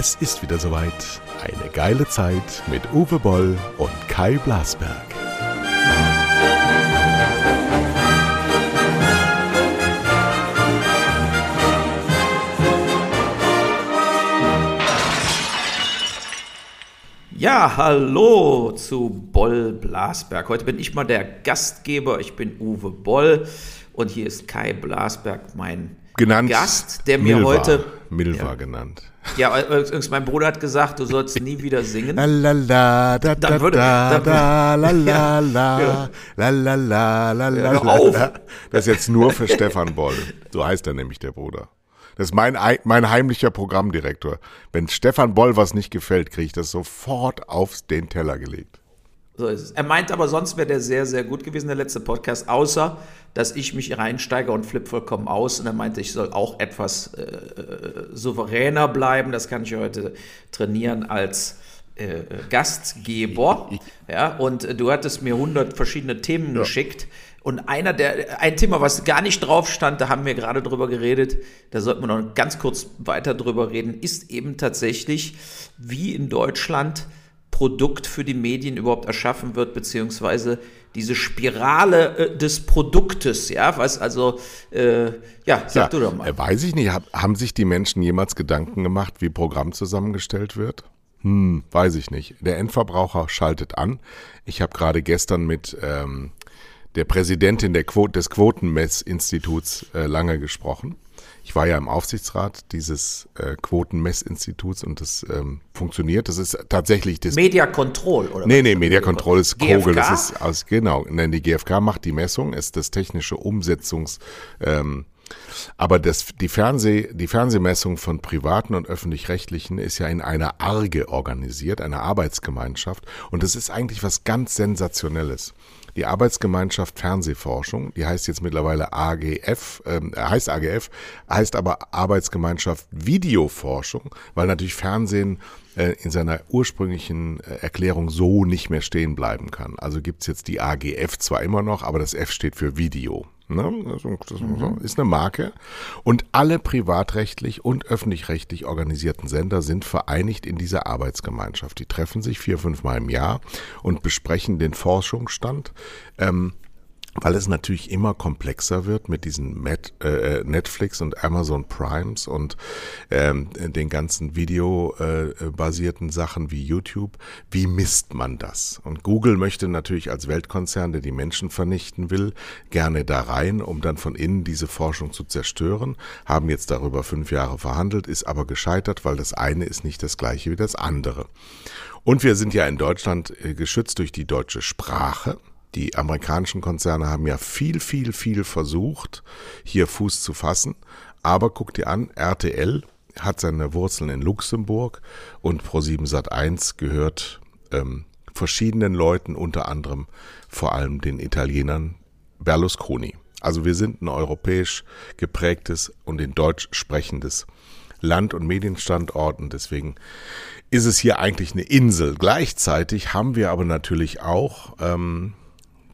Es ist wieder soweit. Eine geile Zeit mit Uwe Boll und Kai Blasberg. Ja, hallo zu Boll Blasberg. Heute bin ich mal der Gastgeber. Ich bin Uwe Boll und hier ist Kai Blasberg, mein genannt Gast, der mir Milva. heute. Milva Ja. genannt. Ja, übrigens, mein Bruder hat gesagt, du sollst nie wieder singen. La la la, da da Dann würde- da da, la la la, la la la, la la auf. Das ist jetzt nur für Stefan Boll. So heißt er nämlich, der Bruder. Das ist mein, ei- mein heimlicher Programmdirektor. Wenn Stefan Boll was nicht gefällt, kriege ich das sofort auf den Teller gelegt. So ist es. Er meint aber, sonst wäre der sehr, sehr gut gewesen, der letzte Podcast, außer, dass ich mich reinsteige und flipp vollkommen aus. Und er meinte, ich soll auch etwas äh, äh, souveräner bleiben. Das kann ich heute trainieren als äh, Gastgeber. Ja, und äh, du hattest mir 100 verschiedene Themen geschickt. Und einer der, ein Thema, was gar nicht drauf stand, da haben wir gerade drüber geredet, da sollten wir noch ganz kurz weiter drüber reden, ist eben tatsächlich, wie in Deutschland Produkt für die Medien überhaupt erschaffen wird, beziehungsweise diese Spirale äh, des Produktes, ja, was also, äh, ja, sag du doch mal. äh, weiß ich nicht. Hab, haben sich die Menschen jemals Gedanken gemacht, wie Programm zusammengestellt wird? Hm, weiß ich nicht. Der Endverbraucher schaltet an. Ich habe gerade gestern mit ähm, der Präsidentin der Quo des Quotenmessinstituts äh, lange gesprochen. Ich war ja im Aufsichtsrat dieses äh, Quotenmessinstituts und das ähm, funktioniert. Das ist tatsächlich das Media Control, oder? Nee, nee, Media Control ist GfK? Kogel. Das ist aus, genau. Nein, die GfK macht die Messung, ist das technische Umsetzungs, ähm, aber das, die Fernseh, die Fernsehmessung von privaten und öffentlich-rechtlichen ist ja in einer Arge organisiert, einer Arbeitsgemeinschaft. Und das ist eigentlich was ganz Sensationelles. Die Arbeitsgemeinschaft Fernsehforschung, die heißt jetzt mittlerweile AGF, ähm, heißt AGF, heißt aber Arbeitsgemeinschaft Videoforschung, weil natürlich Fernsehen äh, in seiner ursprünglichen äh, Erklärung so nicht mehr stehen bleiben kann. Also gibt's jetzt die AGF zwar immer noch, aber das F steht für Video. Ne? Das ist eine Marke. Und alle privatrechtlich und öffentlich-rechtlich organisierten Sender sind vereinigt in dieser Arbeitsgemeinschaft. Die treffen sich vier, fünf Mal im Jahr und besprechen den Forschungsstand. Ähm, weil es natürlich immer komplexer wird mit diesen Met, äh, Netflix und Amazon Primes und ähm, den ganzen videobasierten Sachen wie YouTube. Wie misst man das? Und Google möchte natürlich als Weltkonzern, der die Menschen vernichten will, gerne da rein, um dann von innen diese Forschung zu zerstören. Haben jetzt darüber fünf Jahre verhandelt, ist aber gescheitert, weil das eine ist nicht das gleiche wie das andere. Und wir sind ja in Deutschland äh, geschützt durch die deutsche Sprache. Die amerikanischen Konzerne haben ja viel, viel, viel versucht, hier Fuß zu fassen. Aber guck dir an, RTL hat seine Wurzeln in Luxemburg und Pro7 Sat1 gehört ähm, verschiedenen Leuten, unter anderem vor allem den Italienern Berlusconi. Also wir sind ein europäisch geprägtes und in Deutsch sprechendes Land- und Medienstandort und deswegen ist es hier eigentlich eine Insel. Gleichzeitig haben wir aber natürlich auch ähm,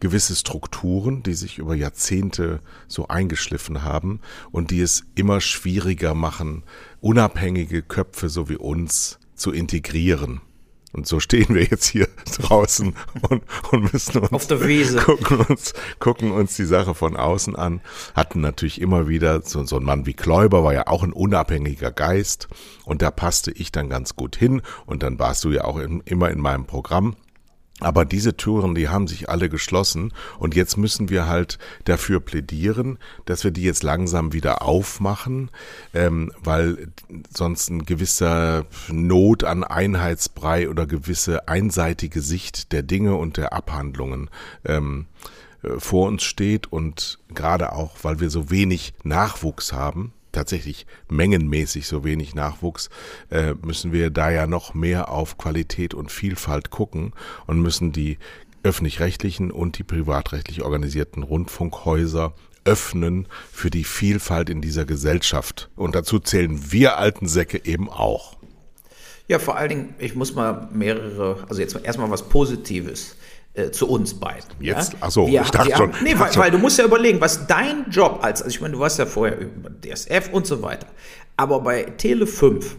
gewisse Strukturen, die sich über Jahrzehnte so eingeschliffen haben und die es immer schwieriger machen, unabhängige Köpfe so wie uns zu integrieren. Und so stehen wir jetzt hier draußen und, und müssen uns Auf der Wiese. gucken uns, gucken uns die Sache von außen an. Hatten natürlich immer wieder, so, so ein Mann wie Kläuber war ja auch ein unabhängiger Geist und da passte ich dann ganz gut hin und dann warst du ja auch in, immer in meinem Programm. Aber diese Türen, die haben sich alle geschlossen und jetzt müssen wir halt dafür plädieren, dass wir die jetzt langsam wieder aufmachen, ähm, weil sonst ein gewisser Not an Einheitsbrei oder gewisse einseitige Sicht der Dinge und der Abhandlungen ähm, äh, vor uns steht und gerade auch, weil wir so wenig Nachwuchs haben, tatsächlich mengenmäßig so wenig Nachwuchs, äh, müssen wir da ja noch mehr auf Qualität und Vielfalt gucken und müssen die öffentlich-rechtlichen und die privatrechtlich organisierten Rundfunkhäuser öffnen für die Vielfalt in dieser Gesellschaft. Und dazu zählen wir alten Säcke eben auch. Ja, vor allen Dingen, ich muss mal mehrere, also jetzt erstmal was Positives äh, zu uns beiden. Jetzt? Ja? Ach so, wir, ich dachte wir schon. Haben, nee, weil, weil du musst ja überlegen, was dein Job als, also ich meine, du warst ja vorher über DSF und so weiter, aber bei Tele 5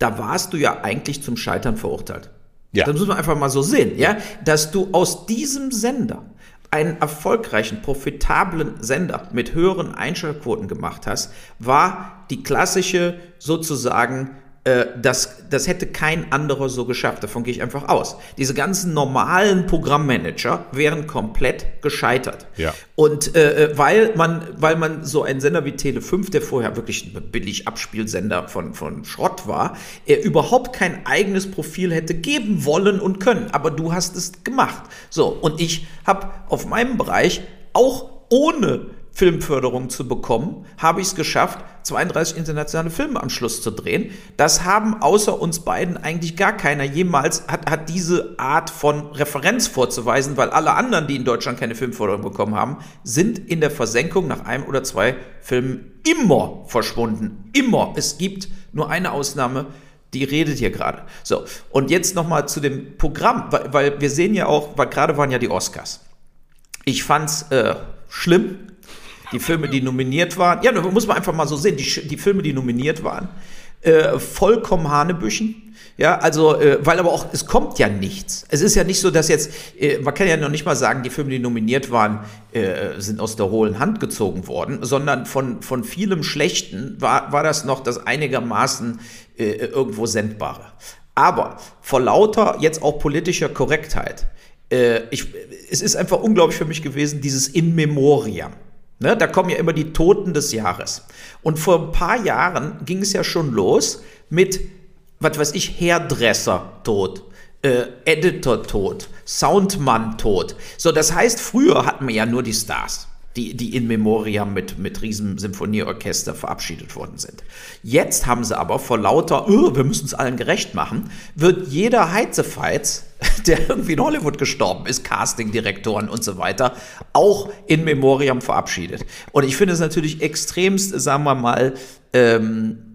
da warst du ja eigentlich zum Scheitern verurteilt. Ja. Das muss man einfach mal so sehen, ja, dass du aus diesem Sender einen erfolgreichen, profitablen Sender mit höheren Einschaltquoten gemacht hast, war die klassische sozusagen äh, das, das hätte kein anderer so geschafft. Davon gehe ich einfach aus. Diese ganzen normalen Programmmanager wären komplett gescheitert. Ja. Und äh, äh weil man, weil man so ein Sender wie Tele5, der vorher wirklich ein billig Abspielsender von, von Schrott war, er überhaupt kein eigenes Profil hätte geben wollen und können. Aber du hast es gemacht. So, und ich habe auf meinem Bereich auch ohne Filmförderung zu bekommen, habe ich es geschafft, 32 internationale Filme am Schluss zu drehen. Das haben außer uns beiden eigentlich gar keiner jemals, hat, hat diese Art von Referenz vorzuweisen, weil alle anderen, die in Deutschland keine Filmförderung bekommen haben, sind in der Versenkung nach einem oder zwei Filmen immer verschwunden. Immer. Es gibt nur eine Ausnahme, die redet hier gerade. So, und jetzt nochmal zu dem Programm, weil, weil, wir sehen ja auch, weil gerade waren ja die Oscars. Ich fand's äh, schlimm, die Filme, die nominiert waren, ja, muss man einfach mal so sehen, die, die Filme, die nominiert waren, äh, vollkommen Hanebüchen. Ja, also, äh, weil aber auch, es kommt ja nichts. Es ist ja nicht so, dass jetzt, äh, man kann ja noch nicht mal sagen, die Filme, die nominiert waren, äh, sind aus der hohlen Hand gezogen worden, sondern von, von vielem Schlechten war, war das noch das einigermaßen äh, irgendwo Sendbare. Aber vor lauter jetzt auch politischer Korrektheit, äh, ich, es ist einfach unglaublich für mich gewesen, dieses In Memoriam. Ne, da kommen ja immer die Toten des Jahres. Und vor ein paar Jahren ging es ja schon los mit, was weiß ich, Hairdresser-Tod, äh, Editor-Tod, Soundmann-Tod. So, das heißt, früher hatten wir ja nur die Stars die, die in Memoriam mit, mit riesen Symphonieorchester verabschiedet worden sind. Jetzt haben sie aber vor lauter, oh, wir müssen es allen gerecht machen, wird jeder Heizefeiz, der irgendwie in Hollywood gestorben ist, Castingdirektoren und so weiter, auch in Memoriam verabschiedet. Und ich finde es natürlich extremst, sagen wir mal, ähm,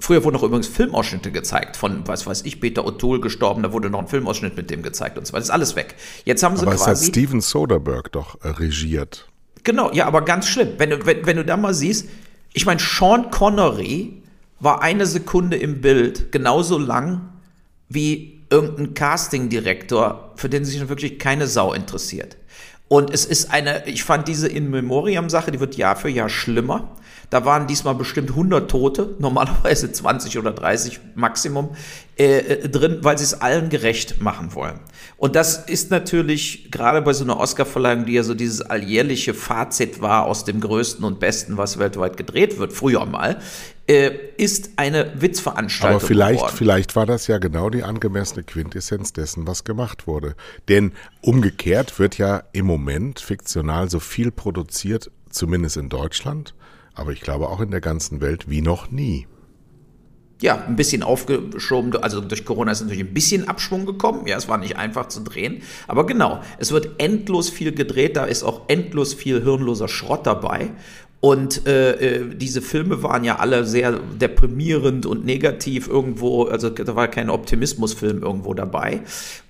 Früher wurden auch übrigens Filmausschnitte gezeigt von, was weiß ich, Peter O'Toole gestorben, da wurde noch ein Filmausschnitt mit dem gezeigt und so weiter. Das ist alles weg. Jetzt haben sie Aber quasi. es hat Steven Soderbergh doch regiert. Genau, ja, aber ganz schlimm. Wenn du, wenn, wenn du da mal siehst, ich meine, Sean Connery war eine Sekunde im Bild genauso lang wie irgendein Castingdirektor, für den sich wirklich keine Sau interessiert. Und es ist eine, ich fand diese In Memoriam-Sache, die wird Jahr für Jahr schlimmer. Da waren diesmal bestimmt 100 Tote, normalerweise 20 oder 30 Maximum, äh, äh, drin, weil sie es allen gerecht machen wollen. Und das ist natürlich gerade bei so einer Oscarverleihung, die ja so dieses alljährliche Fazit war aus dem Größten und Besten, was weltweit gedreht wird, früher mal, äh, ist eine Witzveranstaltung. Aber vielleicht, geworden. vielleicht war das ja genau die angemessene Quintessenz dessen, was gemacht wurde. Denn umgekehrt wird ja im Moment fiktional so viel produziert, zumindest in Deutschland, aber ich glaube auch in der ganzen Welt wie noch nie. Ja, ein bisschen aufgeschoben, also durch Corona ist natürlich ein bisschen Abschwung gekommen. Ja, es war nicht einfach zu drehen. Aber genau, es wird endlos viel gedreht, da ist auch endlos viel hirnloser Schrott dabei. Und äh, äh, diese Filme waren ja alle sehr deprimierend und negativ irgendwo, also da war kein Optimismusfilm irgendwo dabei.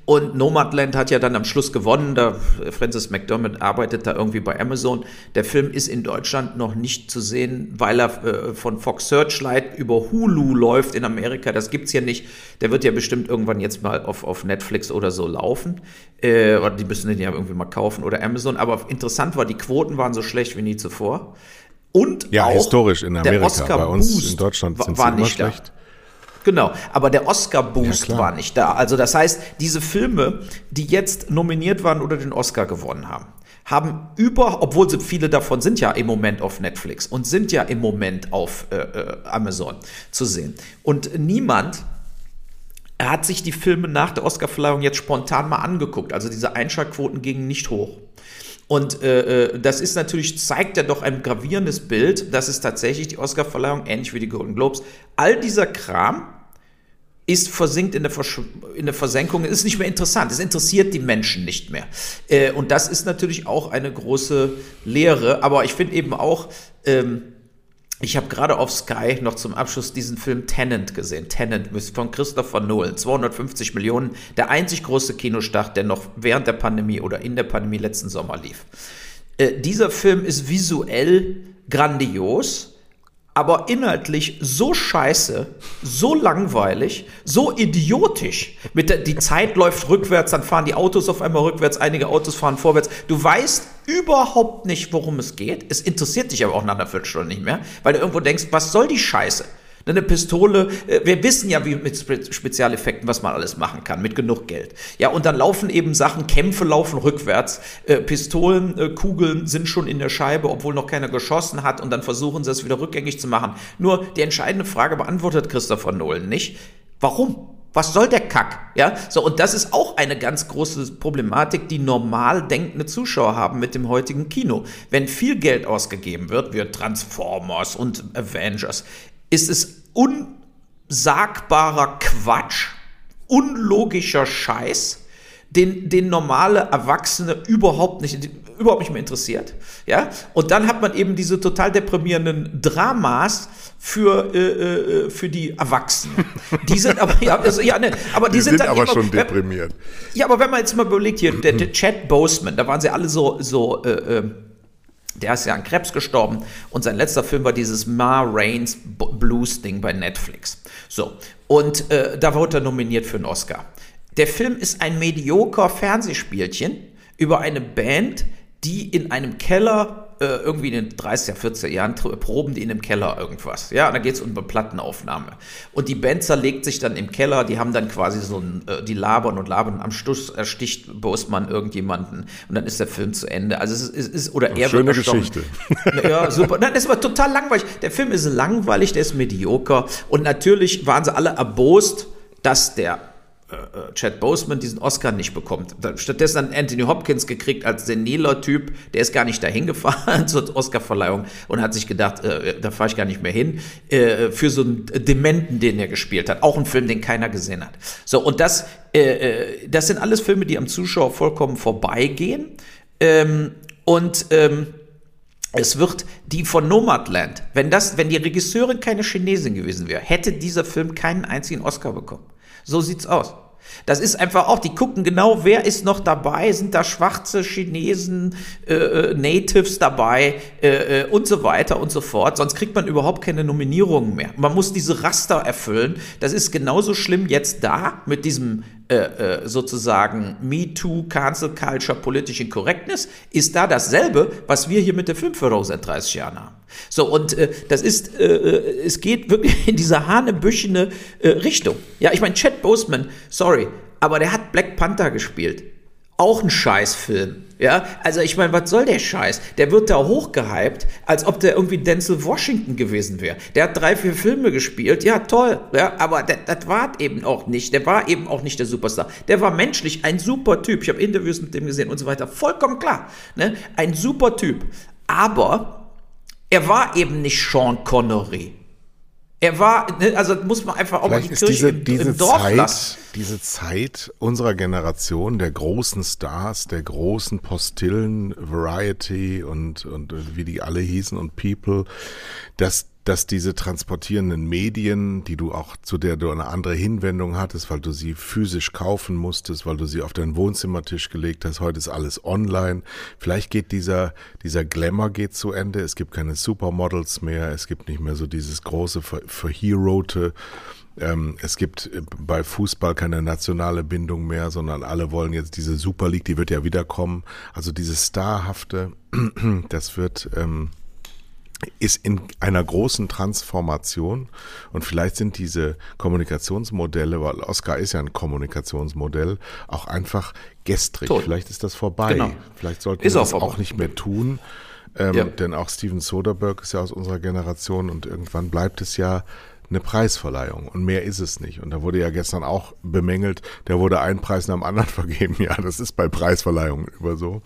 Und Nomadland hat ja dann am Schluss gewonnen. Da Francis McDermott arbeitet da irgendwie bei Amazon. Der Film ist in Deutschland noch nicht zu sehen, weil er äh, von Fox Searchlight über Hulu läuft in Amerika. Das gibt's ja nicht. Der wird ja bestimmt irgendwann jetzt mal auf, auf Netflix oder so laufen. Äh, oder die müssen den ja irgendwie mal kaufen oder Amazon. Aber interessant war, die Quoten waren so schlecht wie nie zuvor. Und ja, auch historisch in Amerika. Der Oscar Bei uns Boost in Deutschland sind war sie immer nicht da. Genau, aber der Oscar-Boost Ja, war nicht da. Also das heißt, diese Filme, die jetzt nominiert waren oder den Oscar gewonnen haben, haben über, obwohl sie, viele davon sind ja im Moment auf Netflix und sind ja im Moment auf äh, äh, Amazon zu sehen. Und niemand hat sich die Filme nach der Oscarverleihung jetzt spontan mal angeguckt. Also diese Einschaltquoten gingen nicht hoch. Und äh, äh, das ist natürlich, zeigt ja doch ein gravierendes Bild, dass es tatsächlich die Oscarverleihung, ähnlich wie die Golden Globes, all dieser Kram ist versinkt in der, Versch in der Versenkung, ist nicht mehr interessant. Es interessiert die Menschen nicht mehr. Äh, und das ist natürlich auch eine große Lehre. Aber ich finde eben auch, ähm, ich habe gerade auf Sky noch zum Abschluss diesen Film Tenant gesehen. Tenant von Christopher Nolan. 250 Millionen. Der einzig große Kinostart, der noch während der Pandemie oder in der Pandemie letzten Sommer lief. Äh, dieser Film ist visuell grandios, aber inhaltlich so scheiße, so langweilig, so idiotisch. Mit der, die Zeit läuft rückwärts, dann fahren die Autos auf einmal rückwärts, einige Autos fahren vorwärts. Du weißt überhaupt nicht, worum es geht. Es interessiert dich aber auch nach einer Viertelstunde nicht mehr, weil du irgendwo denkst, was soll die Scheiße? Eine Pistole, äh, wir wissen ja, wie mit Spezialeffekten, was man alles machen kann, mit genug Geld. Ja, und dann laufen eben Sachen, Kämpfe laufen rückwärts, äh, Pistolen, äh, Kugeln sind schon in der Scheibe, obwohl noch keiner geschossen hat, und dann versuchen sie es wieder rückgängig zu machen. Nur die entscheidende Frage beantwortet Christopher Nolan nicht. Warum? Was soll der Kack? Ja, so, und das ist auch eine ganz große Problematik, die normal denkende Zuschauer haben mit dem heutigen Kino. Wenn viel Geld ausgegeben wird, wie Transformers und Avengers, ist es unsagbarer Quatsch, unlogischer Scheiß, den, den normale Erwachsene überhaupt nicht, überhaupt nicht mehr interessiert. Ja? Und dann hat man eben diese total deprimierenden Dramas für, äh, äh für die Erwachsenen. Die sind aber, ja, also, ja ne, aber die, die sind, sind aber immer, schon deprimiert. ja, aber wenn man jetzt mal überlegt, hier, der, der Chad Boseman, da waren sie alle so, so, äh, äh der ist ja an Krebs gestorben und sein letzter Film war dieses Ma Rains Blues Ding bei Netflix. So, und äh, da wurde er nominiert für einen Oscar. Der Film ist ein medioker Fernsehspielchen über eine Band, die in einem Keller irgendwie in den 30er, 40er Jahren proben die in einem Keller irgendwas. Ja, und da geht es um eine Plattenaufnahme. Und die Band zerlegt sich dann im Keller, die haben dann quasi so ein, äh, die labern und labern. Am Schluss ersticht Bosman irgendjemanden und dann ist der Film zu Ende. Also es ist, ist oder er Schöne Geschichte. Ja, super. Nein, das ist aber total langweilig. Der Film ist langweilig, der ist medioker. Und natürlich waren sie alle erbost, dass der äh, äh, Chad Boseman diesen Oscar nicht bekommt. Stattdessen hat Anthony Hopkins gekriegt als seniler Typ, der ist gar nicht dahin gefahren zur Oscarverleihung und hat sich gedacht, äh, da fahre ich gar nicht mehr hin, äh, für so einen Dementen, den er gespielt hat. Auch ein Film, den keiner gesehen hat. So, und das, äh, äh das sind alles Filme, die am Zuschauer vollkommen vorbeigehen. Ähm, und ähm, es wird die von Nomadland, wenn das, wenn die Regisseurin keine Chinesin gewesen wäre, hätte dieser Film keinen einzigen Oscar bekommen. So sieht's aus. Das ist einfach auch, die gucken genau, wer ist noch dabei, sind da schwarze Chinesen, äh, äh, Natives dabei äh, äh, und so weiter und so fort. Sonst kriegt man überhaupt keine Nominierungen mehr. Man muss diese Raster erfüllen. Das ist genauso schlimm jetzt da mit diesem äh, äh, sozusagen MeToo, Cancel Culture, politische Correctness, ist da dasselbe, was wir hier mit der Filmförderung seit 30 Jahren haben. So, und äh, das ist, äh, äh, es geht wirklich in diese hanebüchene äh, Richtung. Ja, ich meine, Chad Boseman, sorry, aber der hat Black Panther gespielt. Auch ein Scheißfilm. Ja, also ich meine, was soll der Scheiß? Der wird da hochgehypt, als ob der irgendwie Denzel Washington gewesen wäre. Der hat drei, vier Filme gespielt, ja toll, ja, aber das, war eben auch nicht. Der war eben auch nicht der Superstar. Der war menschlich ein super Typ. Ich habe Interviews mit dem gesehen und so weiter. Vollkommen klar. Ne? Ein super Typ. Aber er war eben nicht Sean Connery. Er war, ne, also muss man einfach auch Vielleicht mal die Kirche diese, im, diese im Dorf Zeit, lassen. Diese Zeit unserer Generation, der großen Stars, der großen Postillen, Variety und, und wie die alle hießen und People, dass dass diese transportierenden Medien, die du auch, zu der du eine andere Hinwendung hattest, weil du sie physisch kaufen musstest, weil du sie auf deinen Wohnzimmertisch gelegt hast, heute ist alles online. Vielleicht geht dieser, dieser Glamour geht zu Ende. Es gibt keine Supermodels mehr. Es gibt nicht mehr so dieses große, verherote, ähm, es gibt bei Fußball keine nationale Bindung mehr, sondern alle wollen jetzt diese Super League, die wird ja wiederkommen. Also dieses Starhafte, das wird, ähm, ist in einer großen Transformation und vielleicht sind diese Kommunikationsmodelle, weil Oscar ist ja ein Kommunikationsmodell, auch einfach gestrig. Tot. Vielleicht ist das vorbei. Genau. Vielleicht sollten ist wir das auch nicht mehr tun. Ähm, ja. Denn auch Steven Soderbergh ist ja aus unserer Generation und irgendwann bleibt es ja eine Preisverleihung und mehr ist es nicht. Und da wurde ja gestern auch bemängelt, der wurde ein Preis nach dem anderen vergeben. Ja, das ist bei Preisverleihungen über so.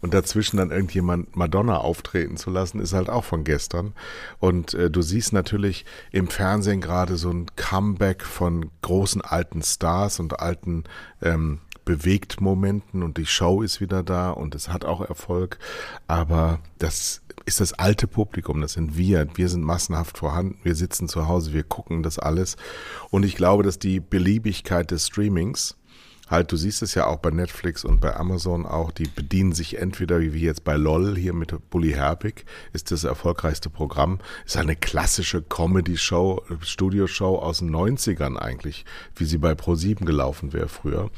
Und dazwischen dann irgendjemand Madonna auftreten zu lassen, ist halt auch von gestern. Und äh, du siehst natürlich im Fernsehen gerade so ein Comeback von großen alten Stars und alten ähm, bewegt Momenten und die Show ist wieder da und es hat auch Erfolg. Aber das ist das alte Publikum, das sind wir. Wir sind massenhaft vorhanden. Wir sitzen zu Hause, wir gucken das alles. Und ich glaube, dass die Beliebigkeit des Streamings halt, du siehst es ja auch bei Netflix und bei Amazon auch, die bedienen sich entweder wie jetzt bei LOL hier mit Bully Herbig, ist das erfolgreichste Programm, ist eine klassische Comedy-Show, Studioshow aus den 90ern eigentlich, wie sie bei Pro7 gelaufen wäre früher.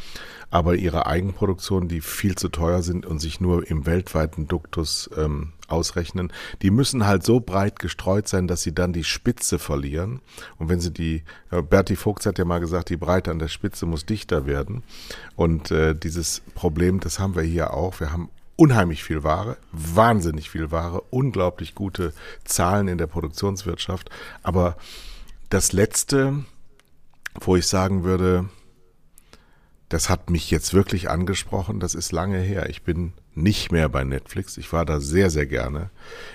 Aber ihre Eigenproduktionen, die viel zu teuer sind und sich nur im weltweiten Duktus ähm, ausrechnen, die müssen halt so breit gestreut sein, dass sie dann die Spitze verlieren. Und wenn sie die, äh, Bertie Vogt hat ja mal gesagt, die Breite an der Spitze muss dichter werden. Und äh, dieses Problem, das haben wir hier auch. Wir haben unheimlich viel Ware, wahnsinnig viel Ware, unglaublich gute Zahlen in der Produktionswirtschaft. Aber das Letzte, wo ich sagen würde, das hat mich jetzt wirklich angesprochen, das ist lange her. Ich bin nicht mehr bei Netflix. Ich war da sehr, sehr gerne.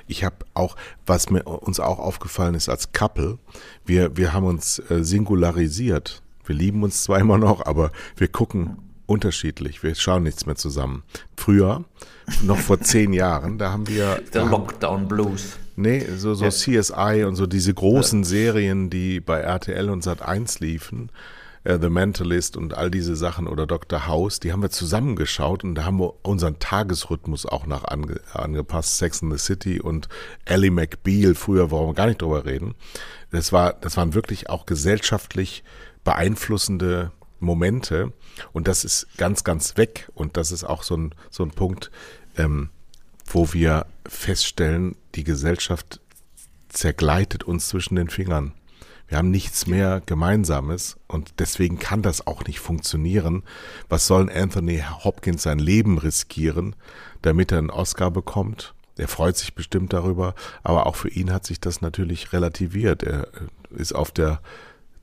Ich habe auch, was mir uns auch aufgefallen ist als Couple, wir, wir haben uns äh, singularisiert. Wir lieben uns zwar immer noch, aber wir gucken unterschiedlich. Wir schauen nichts mehr zusammen. Früher, noch vor zehn Jahren, da haben wir. Der Lockdown Blues. Nee, so, so CSI und so diese großen Serien, die bei RTL und Sat 1 liefen äh, The Mentalist und all diese Sachen oder Dr. House, die haben wir zusammengeschaut und da haben wir unseren Tagesrhythmus auch nach ange, angepasst. Sex in the City und Ellie McBeal, früher wollen wir gar nicht drüber reden. Das war, das waren wirklich auch gesellschaftlich beeinflussende Momente und das ist ganz, ganz weg und das ist auch so ein, so ein Punkt, ähm, wo wir feststellen, die Gesellschaft zergleitet uns zwischen den Fingern. Wir haben nichts mehr Gemeinsames und deswegen kann das auch nicht funktionieren. Was soll Anthony Hopkins sein Leben riskieren, damit er einen Oscar bekommt? Er freut sich bestimmt darüber, aber auch für ihn hat sich das natürlich relativiert. Er ist auf der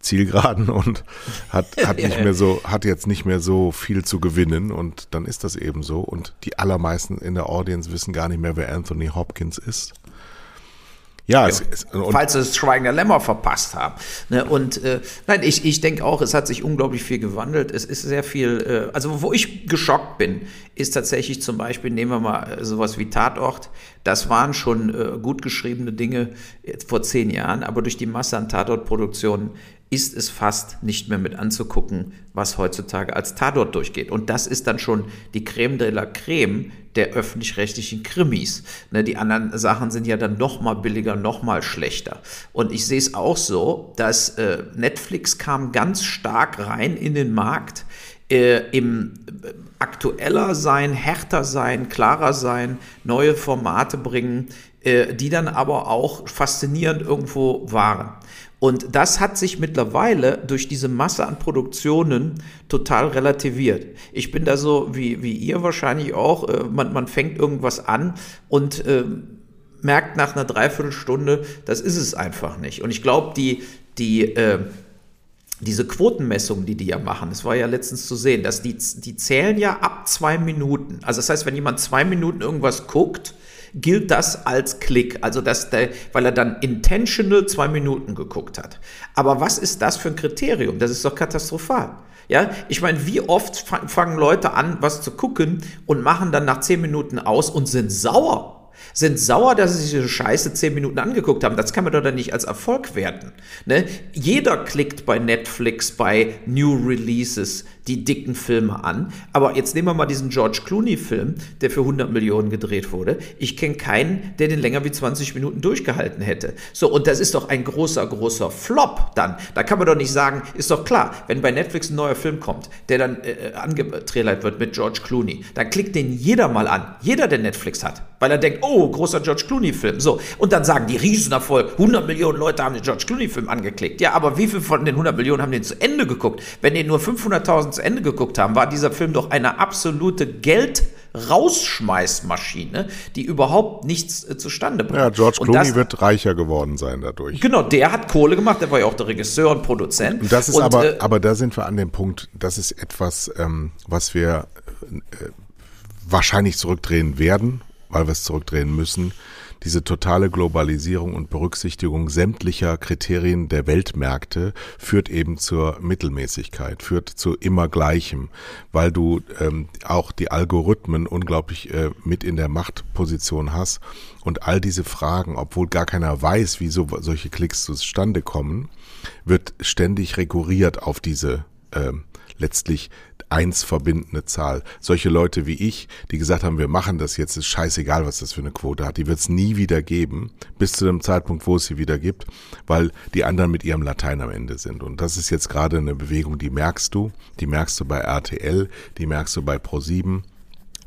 Zielgeraden und hat, hat nicht mehr so, hat jetzt nicht mehr so viel zu gewinnen und dann ist das eben so. Und die allermeisten in der Audience wissen gar nicht mehr, wer Anthony Hopkins ist. Ja, es, es, falls sie das Schweigen der Lämmer verpasst haben. Ne, und äh, nein, ich, ich denke auch, es hat sich unglaublich viel gewandelt. Es ist sehr viel, äh, also wo ich geschockt bin, ist tatsächlich zum Beispiel, nehmen wir mal äh, sowas wie Tatort. Das waren schon äh, gut geschriebene Dinge vor zehn Jahren, aber durch die Masse an Tatortproduktionen ist es fast nicht mehr mit anzugucken, was heutzutage als Tatort durchgeht. Und das ist dann schon die Creme de la Creme der öffentlich-rechtlichen Krimis. Ne, die anderen Sachen sind ja dann noch mal billiger, noch mal schlechter. Und ich sehe es auch so, dass äh, Netflix kam ganz stark rein in den Markt äh, im äh, aktueller sein, härter sein, klarer sein, neue Formate bringen, äh, die dann aber auch faszinierend irgendwo waren. Und das hat sich mittlerweile durch diese Masse an Produktionen total relativiert. Ich bin da so wie, wie ihr wahrscheinlich auch. Äh, man, man fängt irgendwas an und äh, merkt nach einer Dreiviertelstunde, das ist es einfach nicht. Und ich glaube, die, die, äh, diese Quotenmessungen, die die ja machen, das war ja letztens zu sehen, dass die, die zählen ja ab zwei Minuten. Also das heißt, wenn jemand zwei Minuten irgendwas guckt, gilt das als Klick. Also dass der, weil er dann intentional zwei Minuten geguckt hat. Aber was ist das für ein Kriterium? Das ist doch katastrophal. Ja, ich meine, wie oft fangen Leute an, was zu gucken und machen dann nach zehn Minuten aus und sind sauer sind sauer, dass sie sich diese Scheiße zehn Minuten angeguckt haben. Das kann man doch dann nicht als Erfolg werten. Ne? Jeder klickt bei Netflix, bei New Releases die dicken Filme an. Aber jetzt nehmen wir mal diesen George Clooney-Film, der für 100 Millionen gedreht wurde. Ich kenne keinen, der den länger wie 20 Minuten durchgehalten hätte. So, und das ist doch ein großer, großer Flop dann. Da kann man doch nicht sagen, ist doch klar, wenn bei Netflix ein neuer Film kommt, der dann äh, angetrailert wird mit George Clooney, dann klickt den jeder mal an. Jeder, der Netflix hat. Weil er denkt, oh, großer George Clooney-Film. So. Und dann sagen die Riesenerfolg, 100 Millionen Leute haben den George Clooney-Film angeklickt. Ja, aber wie viel von den 100 Millionen haben den zu Ende geguckt? Wenn den nur 500.000 zu Ende geguckt haben, war dieser Film doch eine absolute Geld- Rausschmeißmaschine, die überhaupt nichts äh, zustande bringt. Ja, George Clooney das, wird reicher geworden sein dadurch. Genau, der hat Kohle gemacht, der war ja auch der Regisseur und Produzent. Und das ist und, aber, äh, aber da sind wir an dem Punkt, das ist etwas, ähm, was wir äh, wahrscheinlich zurückdrehen werden, weil wir es zurückdrehen müssen diese totale Globalisierung und Berücksichtigung sämtlicher Kriterien der Weltmärkte führt eben zur Mittelmäßigkeit, führt zu immer Gleichem, weil du ähm, auch die Algorithmen unglaublich äh, mit in der Machtposition hast und all diese Fragen, obwohl gar keiner weiß, wie so, solche Klicks zustande kommen, wird ständig rekurriert auf diese ähm, letztlich eins verbindende Zahl. Solche Leute wie ich, die gesagt haben, wir machen das jetzt, ist scheißegal, was das für eine Quote hat. Die wird es nie wieder geben, bis zu dem Zeitpunkt, wo es sie wieder gibt, weil die anderen mit ihrem Latein am Ende sind. Und das ist jetzt gerade eine Bewegung, die merkst du, die merkst du bei RTL, die merkst du bei Pro7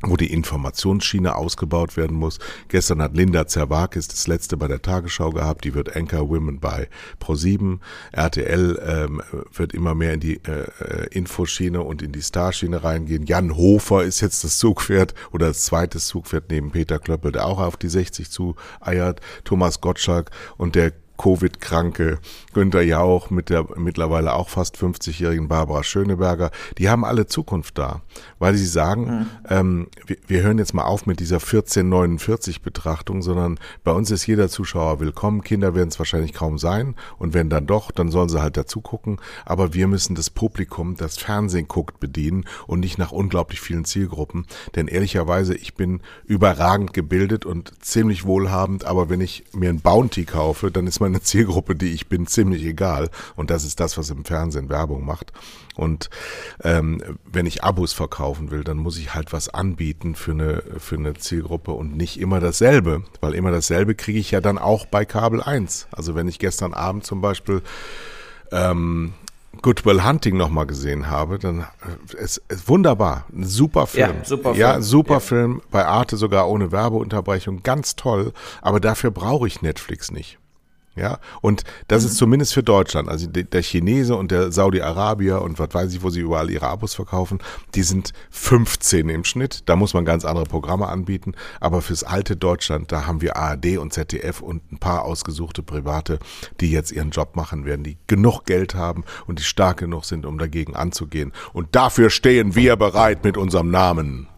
wo die Informationsschiene ausgebaut werden muss. Gestern hat Linda Zerwakis das letzte bei der Tagesschau gehabt, die wird Anchor Women bei Pro7. RTL ähm, wird immer mehr in die äh, äh, Infoschiene und in die Starschiene reingehen. Jan Hofer ist jetzt das Zugpferd oder das zweite Zugpferd neben Peter Klöppel, der auch auf die 60 zu eiert. Thomas Gottschalk und der Covid-kranke Günter Jauch mit der mittlerweile auch fast 50-jährigen Barbara Schöneberger, die haben alle Zukunft da, weil sie sagen, mhm. ähm, wir, wir, hören jetzt mal auf mit dieser 1449-Betrachtung, sondern bei uns ist jeder Zuschauer willkommen. Kinder werden es wahrscheinlich kaum sein und wenn dann doch, dann sollen sie halt dazu gucken. Aber wir müssen das Publikum, das Fernsehen guckt, bedienen und nicht nach unglaublich vielen Zielgruppen. Denn ehrlicherweise, ich bin überragend gebildet und ziemlich wohlhabend, aber wenn ich mir ein Bounty kaufe, dann ist meine Zielgruppe, die ich bin, ziemlich egal. Und das ist das, was im Fernsehen Werbung macht. Und ähm, wenn ich Abos verkaufen will, dann muss ich halt was anbieten für eine, für eine Zielgruppe und nicht immer dasselbe. Weil immer dasselbe kriege ich ja dann auch bei Kabel 1. Also wenn ich gestern Abend zum Beispiel ähm, Goodwill Hunting nochmal gesehen habe, dann ist äh, es wunderbar. Ein super Film. Ja, super Film. Ja, super ja. Film. Bei Arte sogar ohne Werbeunterbrechung. Ganz toll. Aber dafür brauche ich Netflix nicht. Ja, und das mhm. ist zumindest für Deutschland. Also der Chinese und der Saudi-Arabier und was weiß ich, wo sie überall ihre Abos verkaufen, die sind 15 im Schnitt. Da muss man ganz andere Programme anbieten. Aber fürs alte Deutschland, da haben wir ARD und ZDF und ein paar ausgesuchte Private, die jetzt ihren Job machen werden, die genug Geld haben und die stark genug sind, um dagegen anzugehen. Und dafür stehen wir bereit mit unserem Namen.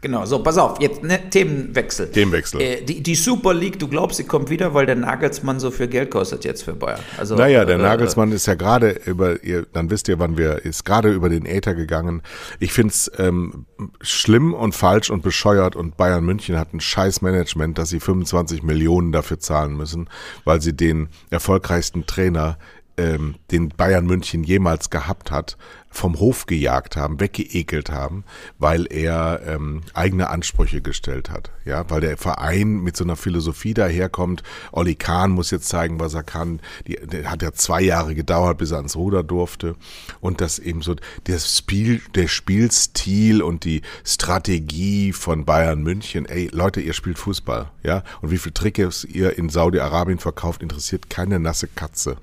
Genau, so, pass auf, jetzt ne, Themenwechsel. Themenwechsel. Äh, die, die Super League, du glaubst, sie kommt wieder, weil der Nagelsmann so viel Geld kostet jetzt für Bayern. Also, naja, der äh, Nagelsmann ist ja gerade über, ihr, dann wisst ihr, wann wir, ist gerade über den Äther gegangen. Ich find's ähm, schlimm und falsch und bescheuert und Bayern München hat ein scheiß Management, dass sie 25 Millionen dafür zahlen müssen, weil sie den erfolgreichsten Trainer ähm, den Bayern München jemals gehabt hat, vom Hof gejagt haben, weggeekelt haben, weil er ähm, eigene Ansprüche gestellt hat. Ja, weil der Verein mit so einer Philosophie daherkommt. Olli Kahn muss jetzt zeigen, was er kann. Die, der hat ja zwei Jahre gedauert, bis er ans Ruder durfte. Und das eben so der Spiel, der Spielstil und die Strategie von Bayern München. Ey, Leute, ihr spielt Fußball, ja. Und wie viel Tricks ihr in Saudi-Arabien verkauft, interessiert keine nasse Katze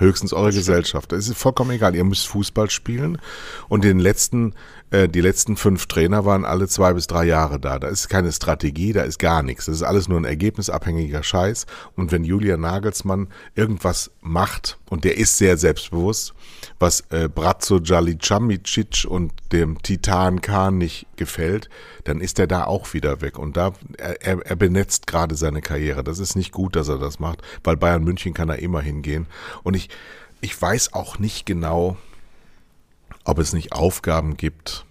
höchstens eure Gesellschaft. Das ist vollkommen egal. Ihr müsst Fußball spielen und den letzten, äh, die letzten fünf Trainer waren alle zwei bis drei Jahre da. Da ist keine Strategie, da ist gar nichts. Das ist alles nur ein ergebnisabhängiger Scheiß. Und wenn Julian Nagelsmann irgendwas macht, und der ist sehr selbstbewusst, was äh, Brazzo Jalicamicic und dem Titan Khan nicht gefällt, dann ist er da auch wieder weg. Und da, er, er benetzt gerade seine Karriere. Das ist nicht gut, dass er das macht, weil Bayern München kann er immer hingehen. Und ich, ich weiß auch nicht genau, ob es nicht Aufgaben gibt,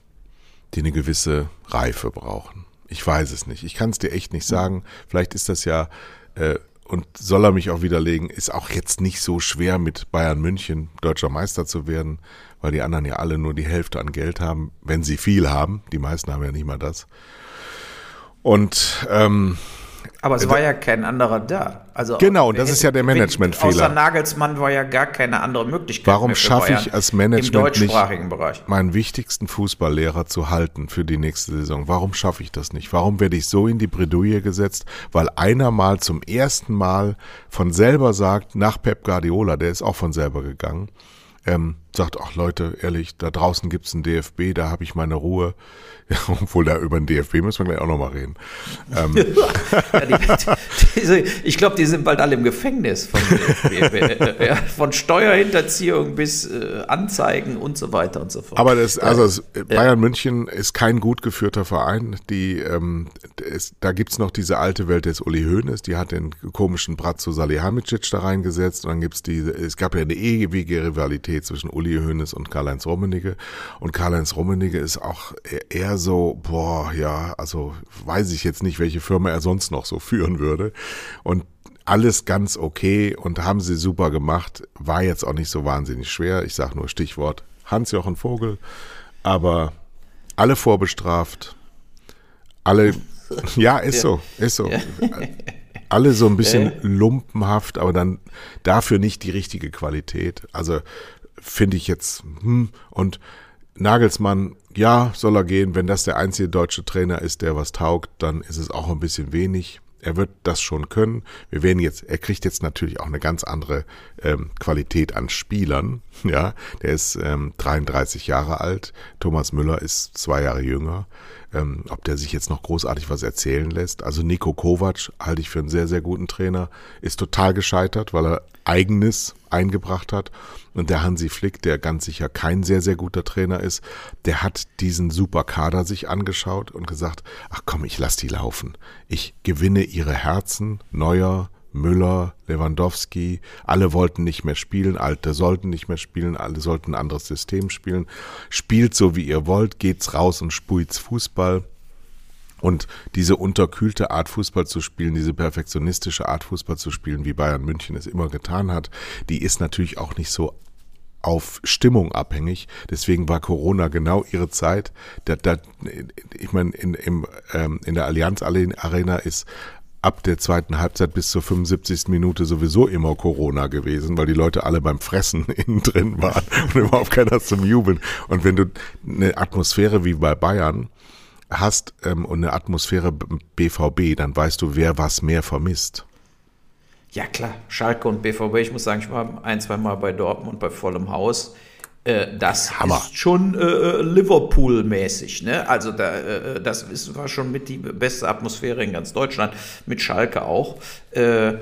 die eine gewisse Reife brauchen. Ich weiß es nicht. Ich kann es dir echt nicht sagen. Vielleicht ist das ja äh, und soll er mich auch widerlegen, ist auch jetzt nicht so schwer mit Bayern München deutscher Meister zu werden, weil die anderen ja alle nur die Hälfte an Geld haben, wenn sie viel haben. Die meisten haben ja nicht mal das. Und ähm, aber es war ja kein anderer da. Also genau, das ist ja der Managementfehler. Außer Nagelsmann war ja gar keine andere Möglichkeit. Warum schaffe ich als Management nicht, Bereich. meinen wichtigsten Fußballlehrer zu halten für die nächste Saison? Warum schaffe ich das nicht? Warum werde ich so in die Bredouille gesetzt? Weil einer mal zum ersten Mal von selber sagt, nach Pep Guardiola, der ist auch von selber gegangen, ähm, sagt, ach Leute, ehrlich, da draußen gibt's einen DFB, da habe ich meine Ruhe. Ja, obwohl da über den DFB müssen wir gleich auch nochmal reden. Ähm. ja, die, diese, ich glaube, die sind bald alle im Gefängnis von, DFB, ja, von Steuerhinterziehung bis äh, Anzeigen und so weiter und so fort. Aber das, also das, Bayern München ist kein gut geführter Verein. Die, ähm, ist, da gibt's noch diese alte Welt des Uli Hoeneß, die hat den komischen Bratzo Salihamidzic da reingesetzt und dann gibt's diese, es gab ja eine ewige Rivalität zwischen Uli Hoeneß und Karl-Heinz Rummenigge. Und Karl-Heinz Rummenigge ist auch eher so, boah, ja, also weiß ich jetzt nicht, welche Firma er sonst noch so führen würde. Und alles ganz okay und haben sie super gemacht. War jetzt auch nicht so wahnsinnig schwer. Ich sage nur Stichwort Hans-Jochen Vogel, aber alle vorbestraft, alle, ja, ist so, ist so. Ja. Alle so ein bisschen lumpenhaft, aber dann dafür nicht die richtige Qualität. Also finde ich jetzt, hm, und Nagelsmann, ja, soll er gehen. Wenn das der einzige deutsche Trainer ist, der was taugt, dann ist es auch ein bisschen wenig. Er wird das schon können. Wir werden jetzt, er kriegt jetzt natürlich auch eine ganz andere ähm, Qualität an Spielern. Ja, der ist ähm, 33 Jahre alt. Thomas Müller ist zwei Jahre jünger. Ähm, ob der sich jetzt noch großartig was erzählen lässt. Also Nico Kovac halte ich für einen sehr, sehr guten Trainer. Ist total gescheitert, weil er eigenes eingebracht hat. Und der Hansi Flick, der ganz sicher kein sehr, sehr guter Trainer ist, der hat diesen super Kader sich angeschaut und gesagt, ach komm, ich lass die laufen. Ich gewinne ihre Herzen, Neuer, Müller, Lewandowski, alle wollten nicht mehr spielen, Alte sollten nicht mehr spielen, alle sollten ein anderes System spielen. Spielt so wie ihr wollt, geht's raus und spuit's Fußball. Und diese unterkühlte Art Fußball zu spielen, diese perfektionistische Art Fußball zu spielen, wie Bayern München es immer getan hat, die ist natürlich auch nicht so auf Stimmung abhängig. Deswegen war Corona genau ihre Zeit. Da, da, ich meine, in, im, ähm, in der Allianz Arena ist ab der zweiten Halbzeit bis zur 75. Minute sowieso immer Corona gewesen, weil die Leute alle beim Fressen innen drin waren und überhaupt keiner zum Jubeln. Und wenn du eine Atmosphäre wie bei Bayern hast ähm, und eine Atmosphäre BVB, dann weißt du, wer was mehr vermisst. Ja klar, Schalke und BVB, ich muss sagen, ich war ein, zwei Mal bei Dortmund bei vollem Haus. Äh, das Hammer. ist schon äh, äh, Liverpool-mäßig. Ne? Also da, äh, das ist, war schon mit die beste Atmosphäre in ganz Deutschland, mit Schalke auch. Äh,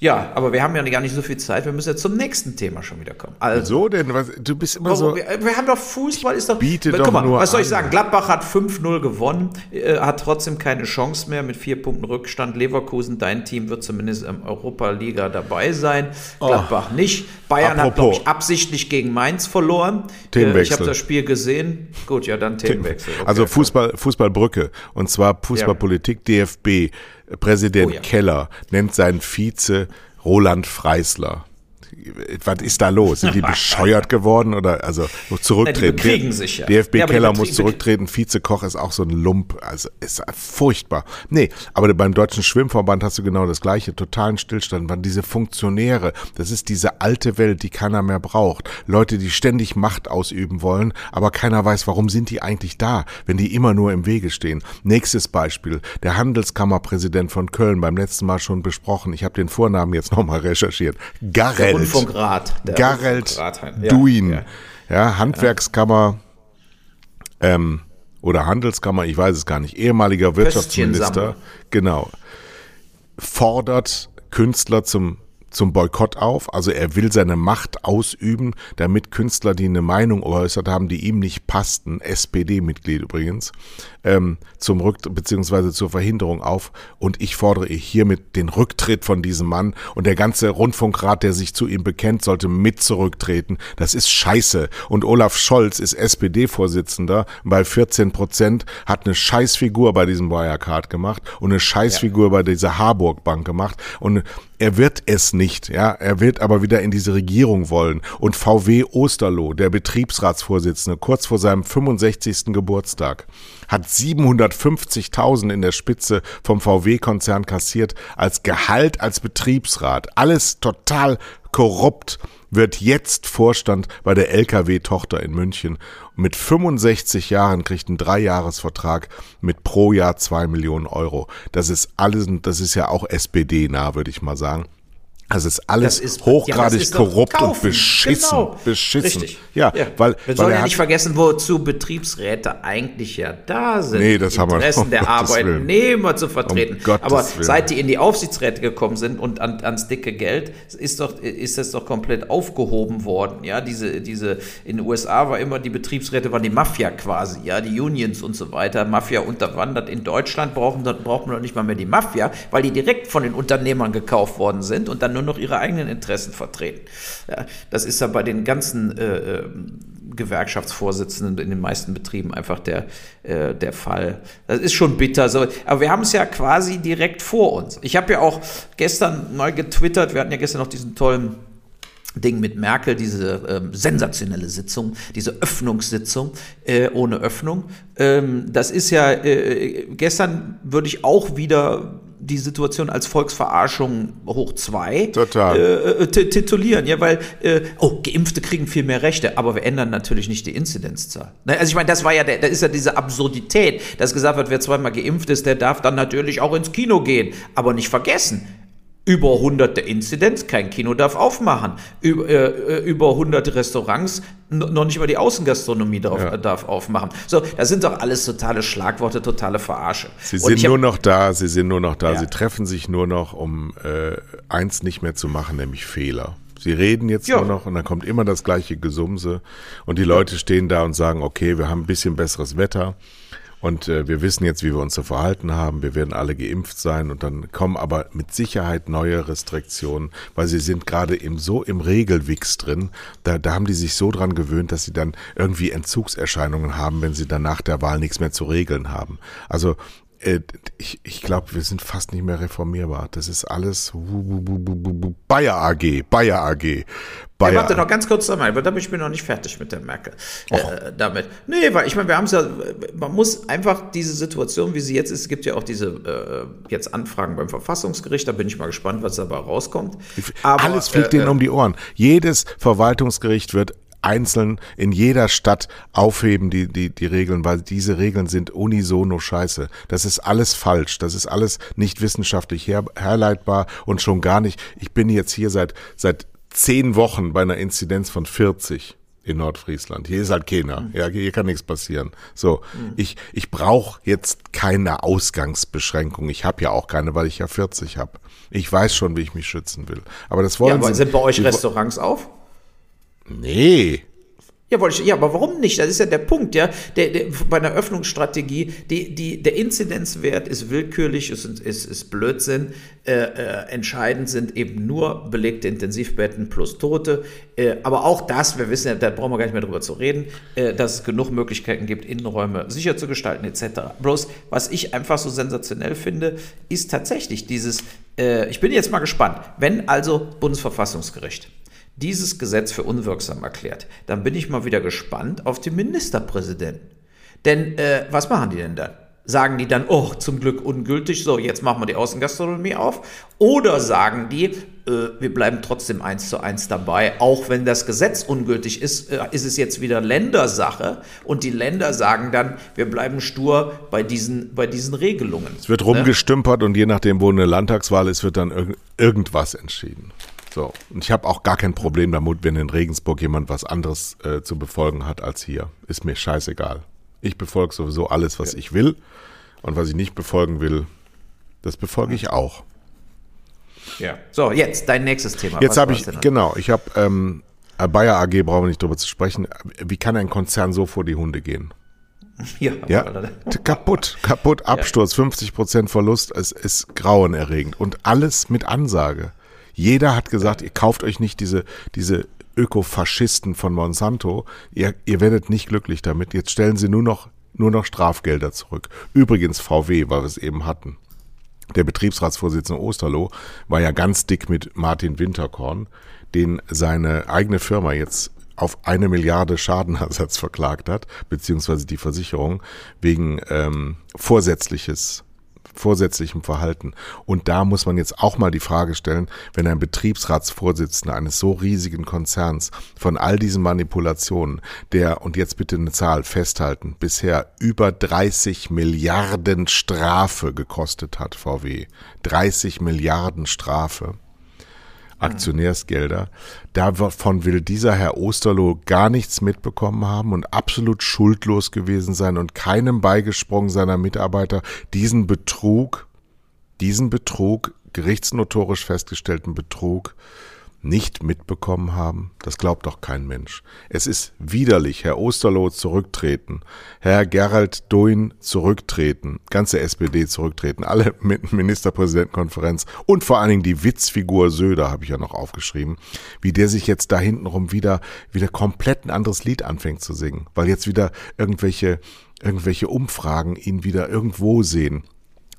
ja, aber wir haben ja gar nicht so viel Zeit. Wir müssen jetzt zum nächsten Thema schon wieder kommen. Also, so denn? Was, du bist immer so. Wir, wir, haben doch Fußball, ist doch. Biete guck doch mal, nur was soll ich sagen? Gladbach hat 5-0 gewonnen, äh, hat trotzdem keine Chance mehr mit vier Punkten Rückstand. Leverkusen, dein Team wird zumindest im Europa-Liga dabei sein. Oh. Gladbach oh. nicht. Bayern Apropos. hat, glaube ich, absichtlich gegen Mainz verloren. Äh, ich habe das Spiel gesehen. Gut, ja, dann Themenwechsel. Okay, also Fußball, Fußballbrücke. Und zwar Fußballpolitik, ja. DFB. Präsident oh ja. Keller nennt seinen Vize Roland Freisler was ist da los? Sind die bescheuert geworden oder also muss zurücktreten? Ja, die bekriegen sich ja. DFB-Keller ja, muss zurücktreten, Vizekoch ist auch so ein Lump, also ist furchtbar. Nee, aber beim Deutschen Schwimmverband hast du genau das gleiche, totalen Stillstand, waren diese Funktionäre, das ist diese alte Welt, die keiner mehr braucht. Leute, die ständig Macht ausüben wollen, aber keiner weiß, warum sind die eigentlich da, wenn die immer nur im Wege stehen. Nächstes Beispiel, der Handelskammerpräsident von Köln, beim letzten Mal schon besprochen, ich habe den Vornamen jetzt nochmal recherchiert, Garrel. Rundfunkrat. Garrelt ja, Duin. Ja. ja Handwerkskammer ähm, oder Handelskammer, ich weiß es gar nicht, ehemaliger Wirtschaftsminister, genau, fordert Künstler zum zum Boykott auf. Also er will seine Macht ausüben, damit Künstler, die eine Meinung geäußert haben, die ihm nicht passten, SPD-Mitglied übrigens, ähm, zum Rück beziehungsweise zur Verhinderung auf. Und ich fordere hiermit den Rücktritt von diesem Mann und der ganze Rundfunkrat, der sich zu ihm bekennt, sollte mit zurücktreten. Das ist Scheiße. Und Olaf Scholz ist SPD-Vorsitzender bei 14 Prozent, hat eine Scheißfigur bei diesem Wirecard gemacht und eine Scheißfigur ja. bei dieser Harburg Bank gemacht und er wird es nicht, ja. Er wird aber wieder in diese Regierung wollen. Und VW Osterloh, der Betriebsratsvorsitzende, kurz vor seinem 65. Geburtstag, hat 750.000 in der Spitze vom VW-Konzern kassiert als Gehalt als Betriebsrat. Alles total korrupt wird jetzt Vorstand bei der LKW-Tochter in München. Mit 65 Jahren kriegt einen Dreijahresvertrag mit pro Jahr zwei Millionen Euro. Das ist alles, das ist ja auch SPD-nah, würde ich mal sagen. Also es ist alles ist, hochgradig ja, ist korrupt und beschissen. Genau. Beschissen. Richtig. Ja, ja. weil wir sollen ja nicht vergessen, wozu Betriebsräte eigentlich ja da sind. Nee, das haben wir Interessen um der Gottes Arbeitnehmer Willen. zu vertreten. Um Aber Willen. seit die in die Aufsichtsräte gekommen sind und an, ans dicke Geld, ist doch ist das doch komplett aufgehoben worden. Ja, diese diese in den USA war immer die Betriebsräte waren die Mafia quasi, ja, die Unions und so weiter. Mafia unterwandert in Deutschland brauchen braucht man doch nicht mal mehr die Mafia, weil die direkt von den Unternehmern gekauft worden sind und dann nur noch ihre eigenen Interessen vertreten. Ja, das ist ja bei den ganzen äh, äh, Gewerkschaftsvorsitzenden in den meisten Betrieben einfach der, äh, der Fall. Das ist schon bitter. So. Aber wir haben es ja quasi direkt vor uns. Ich habe ja auch gestern neu getwittert, wir hatten ja gestern noch diesen tollen Ding mit Merkel, diese ähm, sensationelle Sitzung, diese Öffnungssitzung äh, ohne Öffnung. Ähm, das ist ja, äh, gestern würde ich auch wieder die Situation als Volksverarschung hoch zwei Total. Äh, titulieren, ja, weil, äh, oh, Geimpfte kriegen viel mehr Rechte, aber wir ändern natürlich nicht die Inzidenzzahl. Ne? Also ich meine, das war ja, der, da ist ja diese Absurdität, dass gesagt wird, wer zweimal geimpft ist, der darf dann natürlich auch ins Kino gehen. Aber nicht vergessen, über hunderte Inzidenz, kein Kino darf aufmachen, über, äh, über hunderte Restaurants, noch nicht mal die Außengastronomie darf, ja. darf aufmachen. So, das sind doch alles totale Schlagworte, totale Verarsche. Sie sind nur noch da, sie sind nur noch da, ja. sie treffen sich nur noch, um äh, eins nicht mehr zu machen, nämlich Fehler. Sie reden jetzt ja. nur noch und dann kommt immer das gleiche Gesumse und die Leute stehen da und sagen, okay, wir haben ein bisschen besseres Wetter und äh, wir wissen jetzt, wie wir uns zu verhalten haben. Wir werden alle geimpft sein und dann kommen aber mit Sicherheit neue Restriktionen, weil sie sind gerade im, so im Regelwix drin. Da, da haben die sich so dran gewöhnt, dass sie dann irgendwie Entzugserscheinungen haben, wenn sie dann nach der Wahl nichts mehr zu regeln haben. Also äh, ich, ich glaube, wir sind fast nicht mehr reformierbar. Das ist alles Bayer AG, Bayer AG. Bayer. Ja, warte noch ganz kurz einmal, weil da bin ich mir noch nicht fertig mit der Merkel. Äh, damit. Nee, weil ich meine, wir haben es ja, man muss einfach diese Situation, wie sie jetzt ist, es gibt ja auch diese äh, jetzt Anfragen beim Verfassungsgericht, da bin ich mal gespannt, was dabei rauskommt. Aber, Alles fliegt äh, denen um die Ohren. Jedes Verwaltungsgericht wird einzeln in jeder Stadt aufheben, die, die, die Regeln, weil diese Regeln sind unisono scheiße. Das ist alles falsch. Das ist alles nicht wissenschaftlich her, herleitbar und schon gar nicht. Ich bin jetzt hier seit, seit zehn Wochen bei einer Inzidenz von 40 in Nordfriesland. Hier ist halt keiner. Mhm. Ja, hier kann nichts passieren. So, mhm. ich ich brauche jetzt keine Ausgangsbeschränkung. Ich habe ja auch keine, weil ich ja 40 habe. Ich weiß schon, wie ich mich schützen will. Aber das wollen ja, aber sind bei euch Restaurants auf? Nee. Ja, wollte ich, ja, aber warum nicht? Das ist ja der Punkt, ja. Der, der, bei einer Öffnungsstrategie, die, die, der Inzidenzwert ist willkürlich, ist, ist, ist Blödsinn. Äh, äh, entscheidend sind eben nur belegte Intensivbetten plus Tote. Äh, aber auch das, wir wissen ja, da brauchen wir gar nicht mehr drüber zu reden, äh, dass es genug Möglichkeiten gibt, Innenräume sicher zu gestalten, etc. Bloß, was ich einfach so sensationell finde, ist tatsächlich dieses, äh, ich bin jetzt mal gespannt, wenn also Bundesverfassungsgericht dieses Gesetz für unwirksam erklärt, dann bin ich mal wieder gespannt auf den Ministerpräsidenten. Denn äh, was machen die denn dann? Sagen die dann, oh, zum Glück ungültig, so, jetzt machen wir die Außengastronomie auf? Oder sagen die, äh, wir bleiben trotzdem eins zu eins dabei, auch wenn das Gesetz ungültig ist, äh, ist es jetzt wieder Ländersache und die Länder sagen dann, wir bleiben stur bei diesen, bei diesen Regelungen. Es wird rumgestümpert ne? und je nachdem, wo eine Landtagswahl ist, wird dann irg irgendwas entschieden. So. Und ich habe auch gar kein Problem damit, wenn in Regensburg jemand was anderes äh, zu befolgen hat als hier. Ist mir scheißegal. Ich befolge sowieso alles, was ja. ich will. Und was ich nicht befolgen will, das befolge ich auch. Ja. So, jetzt dein nächstes Thema. Jetzt habe ich, genau, ich habe, ähm, Bayer AG brauchen wir nicht drüber zu sprechen. Wie kann ein Konzern so vor die Hunde gehen? Ja, ja kaputt, kaputt, Absturz, 50 Prozent Verlust, es ist grauenerregend und alles mit Ansage. Jeder hat gesagt, ihr kauft euch nicht diese, diese Ökofaschisten von Monsanto. Ihr, ihr werdet nicht glücklich damit. Jetzt stellen sie nur noch, nur noch Strafgelder zurück. Übrigens VW, weil wir es eben hatten. Der Betriebsratsvorsitzende Osterloh war ja ganz dick mit Martin Winterkorn, den seine eigene Firma jetzt auf eine Milliarde Schadenersatz verklagt hat, beziehungsweise die Versicherung wegen ähm, vorsätzliches vorsätzlichem Verhalten. Und da muss man jetzt auch mal die Frage stellen, wenn ein Betriebsratsvorsitzender eines so riesigen Konzerns von all diesen Manipulationen, der, und jetzt bitte eine Zahl festhalten, bisher über 30 Milliarden Strafe gekostet hat, VW. 30 Milliarden Strafe Aktionärsgelder. Davon will dieser Herr Osterloh gar nichts mitbekommen haben und absolut schuldlos gewesen sein und keinem beigesprungen seiner Mitarbeiter diesen Betrug, diesen Betrug, gerichtsnotorisch festgestellten Betrug nicht mitbekommen haben? Das glaubt doch kein Mensch. Es ist widerlich, Herr Osterloh zurücktreten, Herr Gerald Duin zurücktreten, ganze SPD zurücktreten, alle mit Ministerpräsidentenkonferenz und vor allen Dingen die Witzfigur Söder habe ich ja noch aufgeschrieben, wie der sich jetzt da hintenrum wieder, wieder komplett ein anderes Lied anfängt zu singen, weil jetzt wieder irgendwelche, irgendwelche Umfragen ihn wieder irgendwo sehen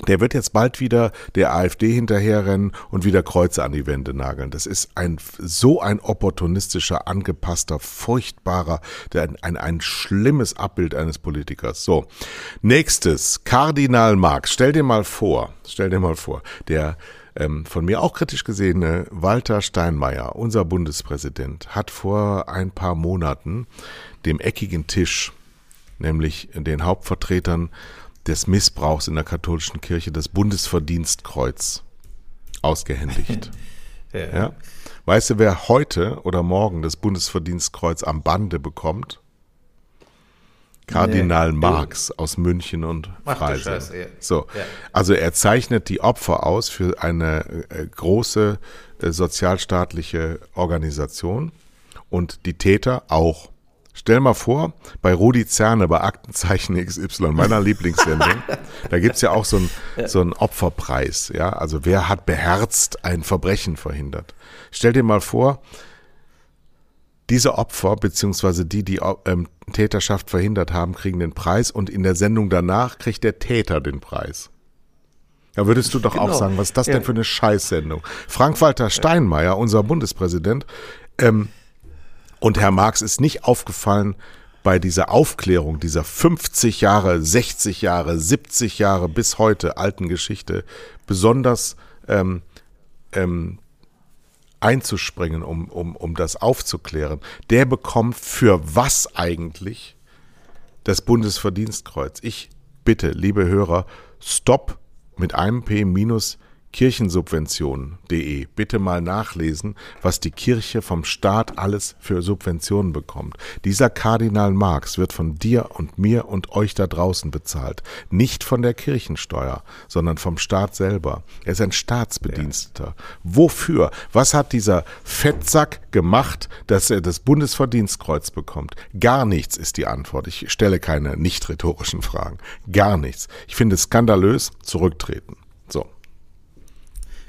der wird jetzt bald wieder der AfD hinterherrennen und wieder Kreuze an die Wände nageln. Das ist ein so ein opportunistischer, angepasster, furchtbarer, der, ein, ein schlimmes Abbild eines Politikers. So, nächstes, Kardinal Marx. Stell dir mal vor, stell dir mal vor, der ähm, von mir auch kritisch gesehene Walter Steinmeier, unser Bundespräsident, hat vor ein paar Monaten dem eckigen Tisch, nämlich den Hauptvertretern des Missbrauchs in der katholischen Kirche das Bundesverdienstkreuz ausgehändigt. ja. ja. Weißt du, wer heute oder morgen das Bundesverdienstkreuz am Bande bekommt? Kardinal nee. Marx aus München und Freising. Ja. So, ja. also er zeichnet die Opfer aus für eine äh, große äh, sozialstaatliche Organisation und die Täter auch. Stell mal vor, bei Rudi Zerne, bei Aktenzeichen XY, meiner Lieblingssendung, da gibt's ja auch so einen so einen Opferpreis. Ja, also wer hat beherzt ein Verbrechen verhindert? Stell dir mal vor, diese Opfer, beziehungsweise die, die ähm, Täterschaft verhindert haben, kriegen den Preis und in der Sendung danach kriegt der Täter den Preis. Da würdest du doch genau. auch sagen, was ist das ja. denn für eine Scheißsendung? Frank-Walter Steinmeier, unser Bundespräsident, ähm, und Herr Marx ist nicht aufgefallen bei dieser Aufklärung dieser 50 Jahre, 60 Jahre, 70 Jahre bis heute alten Geschichte besonders ähm, ähm, einzuspringen, um, um, um das aufzuklären. Der bekommt für was eigentlich das Bundesverdienstkreuz? Ich bitte, liebe Hörer, stopp mit einem P minus kirchensubventionen.de bitte mal nachlesen, was die Kirche vom Staat alles für Subventionen bekommt. Dieser Kardinal Marx wird von dir und mir und euch da draußen bezahlt. Nicht von der Kirchensteuer, sondern vom Staat selber. Er ist ein Staatsbediensteter. Ja. Wofür? Was hat dieser Fettsack gemacht, dass er das Bundesverdienstkreuz bekommt? Gar nichts ist die Antwort. Ich stelle keine nicht rhetorischen Fragen. Gar nichts. Ich finde es skandalös. Zurücktreten.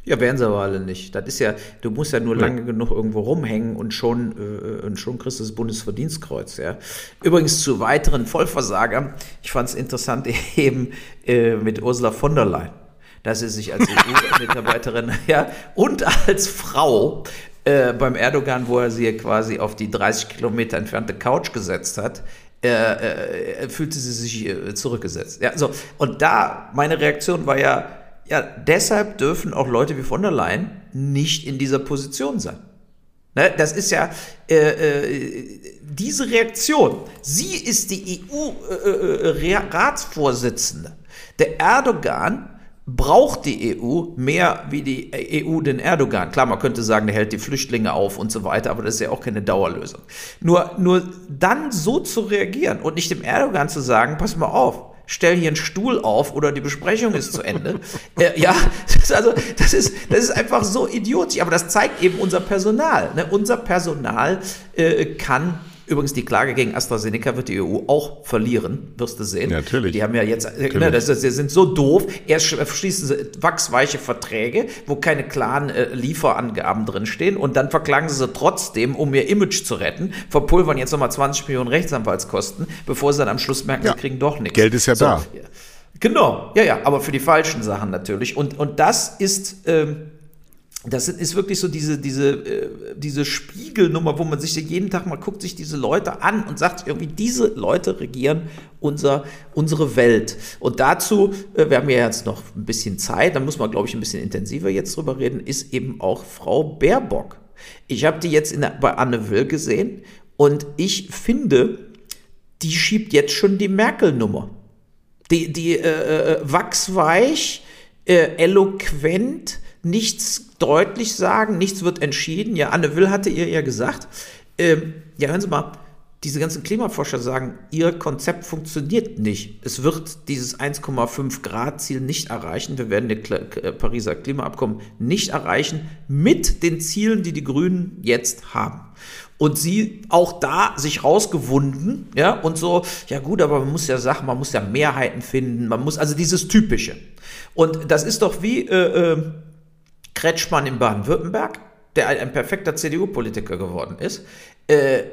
Ja, werden sie aber alle nicht. Das ist ja, du musst ja nur ja. lange genug irgendwo rumhängen und schon, äh, und schon kriegst du das Bundesverdienstkreuz. Ja. Übrigens zu weiteren Vollversagern, ich fand es interessant eben äh, mit Ursula von der Leyen, dass sie sich als EU-Mitarbeiterin ja, und als Frau äh, beim Erdogan, wo er sie quasi auf die 30 Kilometer entfernte Couch gesetzt hat, äh, äh, fühlte sie sich äh, zurückgesetzt. Ja, so. Und da, meine Reaktion war ja, ja, deshalb dürfen auch Leute wie von der Leyen nicht in dieser Position sein. Ne, das ist ja äh, äh, diese Reaktion. Sie ist die EU-Ratsvorsitzende. Äh, äh der Erdogan braucht die EU mehr wie die EU den Erdogan. Klar, man könnte sagen, der hält die Flüchtlinge auf und so weiter, aber das ist ja auch keine Dauerlösung. Nur, nur dann so zu reagieren und nicht dem Erdogan zu sagen, pass mal auf, stell hier einen Stuhl auf oder die Besprechung ist zu Ende. äh, ja, also das ist, das ist einfach so idiotisch, aber das zeigt eben unser Personal. Ne? Unser Personal äh, kann Übrigens, die Klage gegen AstraZeneca wird die EU auch verlieren, wirst du sehen. Natürlich. Die haben ja jetzt, äh, ne, das, das, die sind so doof. Erst schließen sie wachsweiche Verträge, wo keine klaren äh, Lieferangaben drinstehen und dann verklagen sie sie trotzdem, um ihr Image zu retten, verpulvern jetzt nochmal 20 Millionen Rechtsanwaltskosten, bevor sie dann am Schluss merken, ja. sie kriegen doch nichts. Geld ist ja so, da. Genau, ja, ja, aber für die falschen Sachen natürlich. Und, und das ist. Ähm, das ist wirklich so diese, diese, äh, diese Spiegelnummer, wo man sich jeden Tag mal guckt, sich diese Leute an und sagt irgendwie, diese Leute regieren unser, unsere Welt. Und dazu, äh, wir haben ja jetzt noch ein bisschen Zeit, da muss man, glaube ich, ein bisschen intensiver jetzt drüber reden, ist eben auch Frau Baerbock. Ich habe die jetzt in der, bei Anne Will gesehen und ich finde, die schiebt jetzt schon die Merkel-Nummer. Die, die äh, äh wachsweich, äh, eloquent, nichts deutlich sagen, nichts wird entschieden. Ja, Anne Will hatte ihr ja gesagt, ähm, ja, hören Sie mal, diese ganzen Klimaforscher sagen, ihr Konzept funktioniert nicht. Es wird dieses 1,5 Grad Ziel nicht erreichen. Wir werden das äh, Pariser Klimaabkommen nicht erreichen mit den Zielen, die die Grünen jetzt haben. Und sie auch da sich rausgewunden, ja, und so, ja gut, aber man muss ja Sachen, man muss ja Mehrheiten finden, man muss, also dieses Typische. Und das ist doch wie, äh, äh, Kretschmann in Baden-Württemberg, der ein perfekter CDU-Politiker geworden ist. Äh,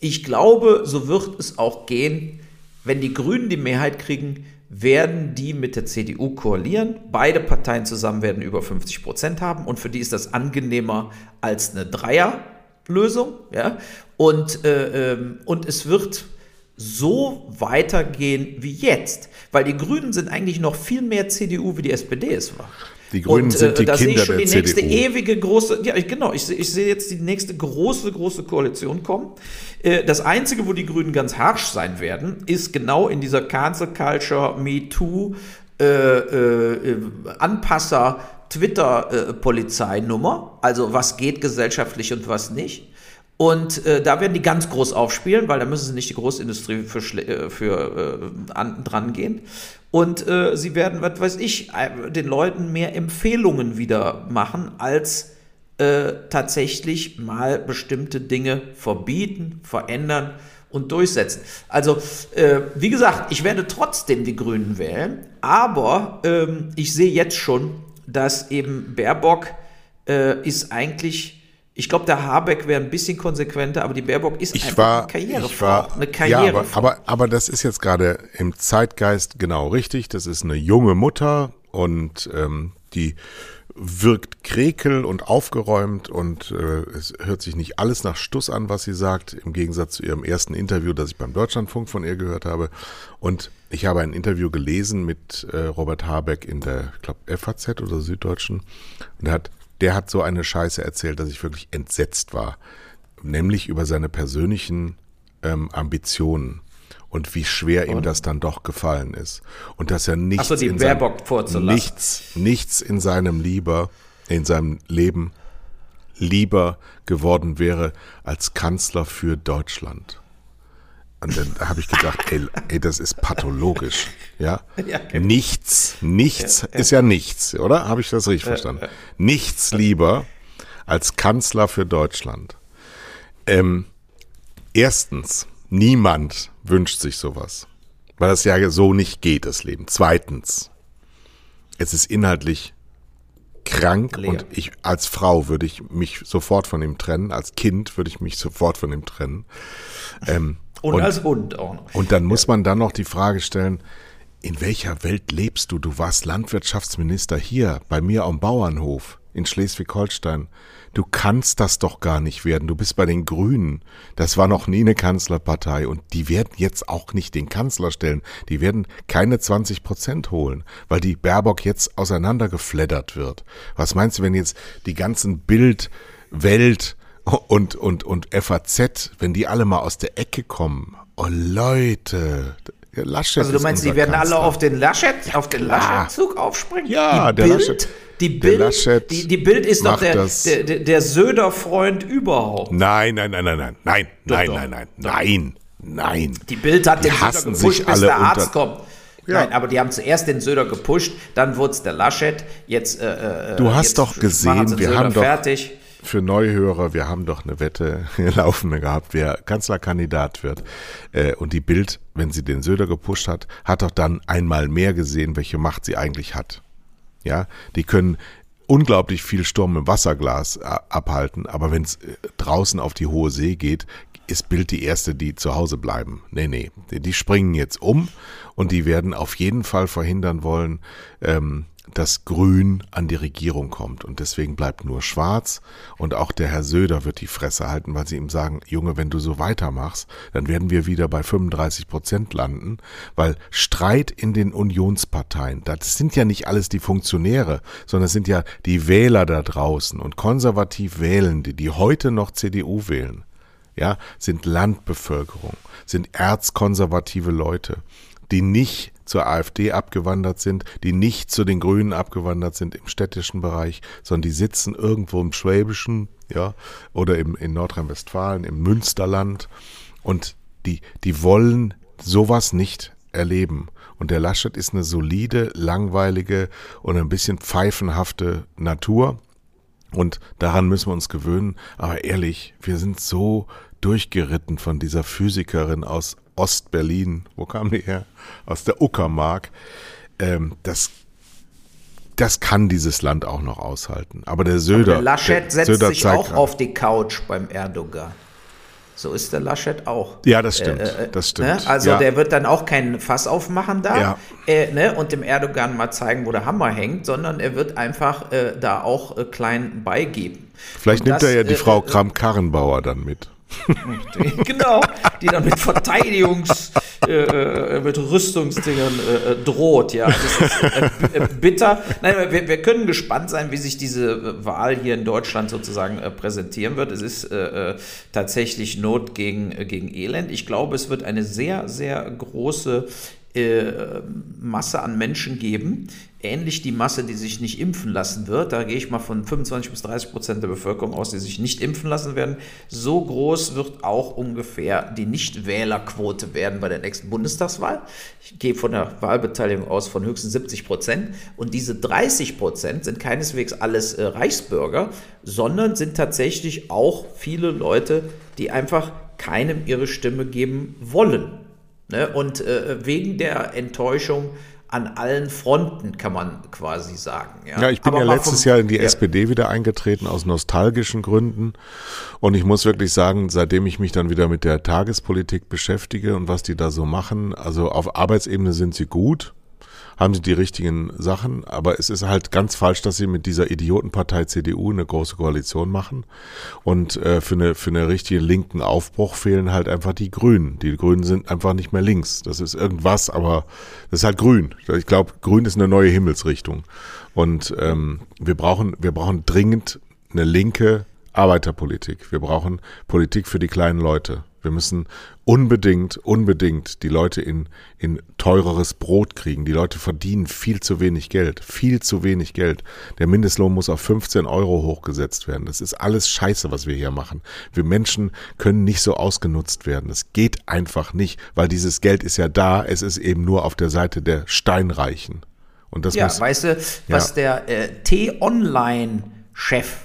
ich glaube, so wird es auch gehen, wenn die Grünen die Mehrheit kriegen, werden die mit der CDU koalieren. Beide Parteien zusammen werden über 50 Prozent haben und für die ist das angenehmer als eine Dreierlösung. Ja? Und, äh, ähm, und es wird so weitergehen wie jetzt, weil die Grünen sind eigentlich noch viel mehr CDU, wie die SPD es war. Die Grünen und, sind die äh, da Kinder sehe ich schon die nächste CDU. ewige große, ja genau, ich, ich sehe jetzt die nächste große, große Koalition kommen. Äh, das Einzige, wo die Grünen ganz harsch sein werden, ist genau in dieser Cancel Culture, Me Too, äh, äh, Anpasser, Twitter-Polizeinummer. also was geht gesellschaftlich und was nicht. Und äh, da werden die ganz groß aufspielen, weil da müssen sie nicht die Großindustrie für, äh, für äh, an, dran gehen. Und äh, sie werden, was weiß ich, äh, den Leuten mehr Empfehlungen wieder machen, als äh, tatsächlich mal bestimmte Dinge verbieten, verändern und durchsetzen. Also, wie gesagt, ich werde trotzdem die Grünen wählen, aber ähm, ich sehe jetzt schon, dass eben Baerbock ist eigentlich ich glaube, der Habeck wäre ein bisschen konsequenter, aber die Baerbock ist ich einfach war, eine Karrierefrau. Ich war, eine Karrierefrau. Ja, aber, aber, aber das ist jetzt gerade im Zeitgeist genau richtig. Das ist eine junge Mutter und ähm, die wirkt krekel und aufgeräumt und äh, es hört sich nicht alles nach Stuss an, was sie sagt, im Gegensatz zu ihrem ersten Interview, das ich beim Deutschlandfunk von ihr gehört habe. Und ich habe ein Interview gelesen mit äh, Robert Habeck in der, ich glaube, FAZ oder Süddeutschen. Und er hat der hat so eine Scheiße erzählt, dass ich wirklich entsetzt war. Nämlich über seine persönlichen ähm, Ambitionen und wie schwer und? ihm das dann doch gefallen ist. Und dass er nichts, so, in, seinem, nichts, nichts in seinem Lieber, in seinem Leben lieber geworden wäre als Kanzler für Deutschland. Und dann habe ich gedacht, ey, ey, das ist pathologisch. Ja? ja genau. Nichts, nichts ja, ja. ist ja nichts, oder? Habe ich das richtig verstanden? Nichts lieber als Kanzler für Deutschland. Ähm, erstens, niemand wünscht sich sowas. Weil das ja so nicht geht, das Leben. Zweitens, es ist inhaltlich krank Leer. und ich als Frau würde ich mich sofort von ihm trennen, als Kind würde ich mich sofort von ihm trennen. Ähm, und, und, als Hund auch noch. Und dann muss man dann noch die Frage stellen, in welcher Welt lebst du? Du warst Landwirtschaftsminister hier, bei mir am Bauernhof in Schleswig-Holstein. Du kannst das doch gar nicht werden. Du bist bei den Grünen. Das war noch nie eine Kanzlerpartei und die werden jetzt auch nicht den Kanzler stellen. Die werden keine 20 Prozent holen, weil die Baerbock jetzt auseinandergefleddert wird. Was meinst du, wenn jetzt die ganzen Bild, Welt, und, und, und FAZ, wenn die alle mal aus der Ecke kommen, oh Leute, Laschet Also du meinst, die werden Kanzler. alle auf den Laschet, auf den Laschet-Zug aufspringen? Ja, die der Bild, Laschet. Die Bild, die, die Bild ist doch der, der, der, der Söder-Freund überhaupt. Nein, nein, nein, nein, nein, nein, doch, nein, doch. nein, nein, nein, nein. Die Bild hat die den Söder gepusht, bis der Arzt kommt. Ja. Nein, aber die haben zuerst den Söder gepusht, dann wurde es der Laschet, jetzt äh, äh Du hast doch gesehen, wir haben doch fertig für Neuhörer, wir haben doch eine Wette laufende gehabt, wer Kanzlerkandidat wird. Äh, und die Bild, wenn sie den Söder gepusht hat, hat doch dann einmal mehr gesehen, welche Macht sie eigentlich hat. Ja, die können unglaublich viel Sturm im Wasserglas äh, abhalten, aber wenn es äh, draußen auf die hohe See geht, ist Bild die erste, die zu Hause bleiben. Nee, nee, die springen jetzt um und die werden auf jeden Fall verhindern wollen, ähm, dass Grün an die Regierung kommt. Und deswegen bleibt nur Schwarz. Und auch der Herr Söder wird die Fresse halten, weil sie ihm sagen, Junge, wenn du so weitermachst, dann werden wir wieder bei 35 Prozent landen. Weil Streit in den Unionsparteien, das sind ja nicht alles die Funktionäre, sondern es sind ja die Wähler da draußen und konservativ Wählende, die heute noch CDU wählen. Ja, sind Landbevölkerung, sind erzkonservative Leute, die nicht zur AfD abgewandert sind, die nicht zu den Grünen abgewandert sind im städtischen Bereich, sondern die sitzen irgendwo im Schwäbischen, ja, oder im, in Nordrhein-Westfalen, im Münsterland und die, die wollen sowas nicht erleben. Und der Laschet ist eine solide, langweilige und ein bisschen pfeifenhafte Natur. Und daran müssen wir uns gewöhnen. Aber ehrlich, wir sind so durchgeritten von dieser Physikerin aus Ostberlin, wo kam die her? Aus der Uckermark. Ähm, das, das kann dieses Land auch noch aushalten. Aber der Söder. Aber der Laschet der setzt Söder sich auch auf die Couch beim Erdogan. So ist der Laschet auch. Ja, das stimmt. Äh, äh, das stimmt. Ne? Also ja. der wird dann auch kein Fass aufmachen da Ja. äh, ne? und dem Erdogan mal zeigen, wo der Hammer hängt, sondern er wird einfach äh, da auch äh, klein beigeben. Vielleicht Und nimmt das, er ja die äh, Frau äh, Kram-Karrenbauer dann mit. genau, die dann mit Verteidigungs, äh, äh, mit Rüstungsdingern äh, äh, droht, ja. Das ist äh, äh, bitter. Nein, wir, wir können gespannt sein, wie sich diese Wahl hier in Deutschland sozusagen präsentieren wird. Es ist tatsächlich Not gegen, gegen Elend. Ich glaube, es wird eine sehr, sehr große Masse an Menschen geben, ähnlich die Masse, die sich nicht impfen lassen wird. Da gehe ich mal von 25 bis 30 Prozent der Bevölkerung aus, die sich nicht impfen lassen werden. So groß wird auch ungefähr die Nichtwählerquote werden bei der nächsten Bundestagswahl. Ich gehe von der Wahlbeteiligung aus von höchstens 70 Prozent. Und diese 30 Prozent sind keineswegs alles äh, Reichsbürger, sondern sind tatsächlich auch viele Leute, die einfach keinem ihre Stimme geben wollen. Ne? Und äh, wegen der Enttäuschung an allen Fronten, kann man quasi sagen. Ja, Ja, ich bin Aber ja letztes vom- Jahr in die ja. SPD wieder eingetreten aus nostalgischen Gründen. Und ich muss wirklich sagen, seitdem ich mich dann wieder mit der Tagespolitik beschäftige und was die da so machen, also auf Arbeitsebene sind sie gut, haben sie die richtigen Sachen, aber es ist halt ganz falsch, dass sie mit dieser Idiotenpartei CDU eine große Koalition machen. Und äh, für eine für eine richtige linken Aufbruch fehlen halt einfach die Grünen. Die Grünen sind einfach nicht mehr links. Das ist irgendwas, aber das ist halt grün. Ich glaube, grün ist eine neue Himmelsrichtung. Und ähm, wir brauchen wir brauchen dringend eine linke Arbeiterpolitik. Wir brauchen Politik für die kleinen Leute. Wir müssen unbedingt, unbedingt die Leute in, in teureres Brot kriegen. Die Leute verdienen viel zu wenig Geld. Viel zu wenig Geld. Der Mindestlohn muss auf 15 Euro hochgesetzt werden. Das ist alles Scheiße, was wir hier machen. Wir Menschen können nicht so ausgenutzt werden. Das geht einfach nicht, weil dieses Geld ist ja da. Es ist eben nur auf der Seite der Steinreichen. Und das Ja, muss, weißt du, was der äh, T-Online-Chef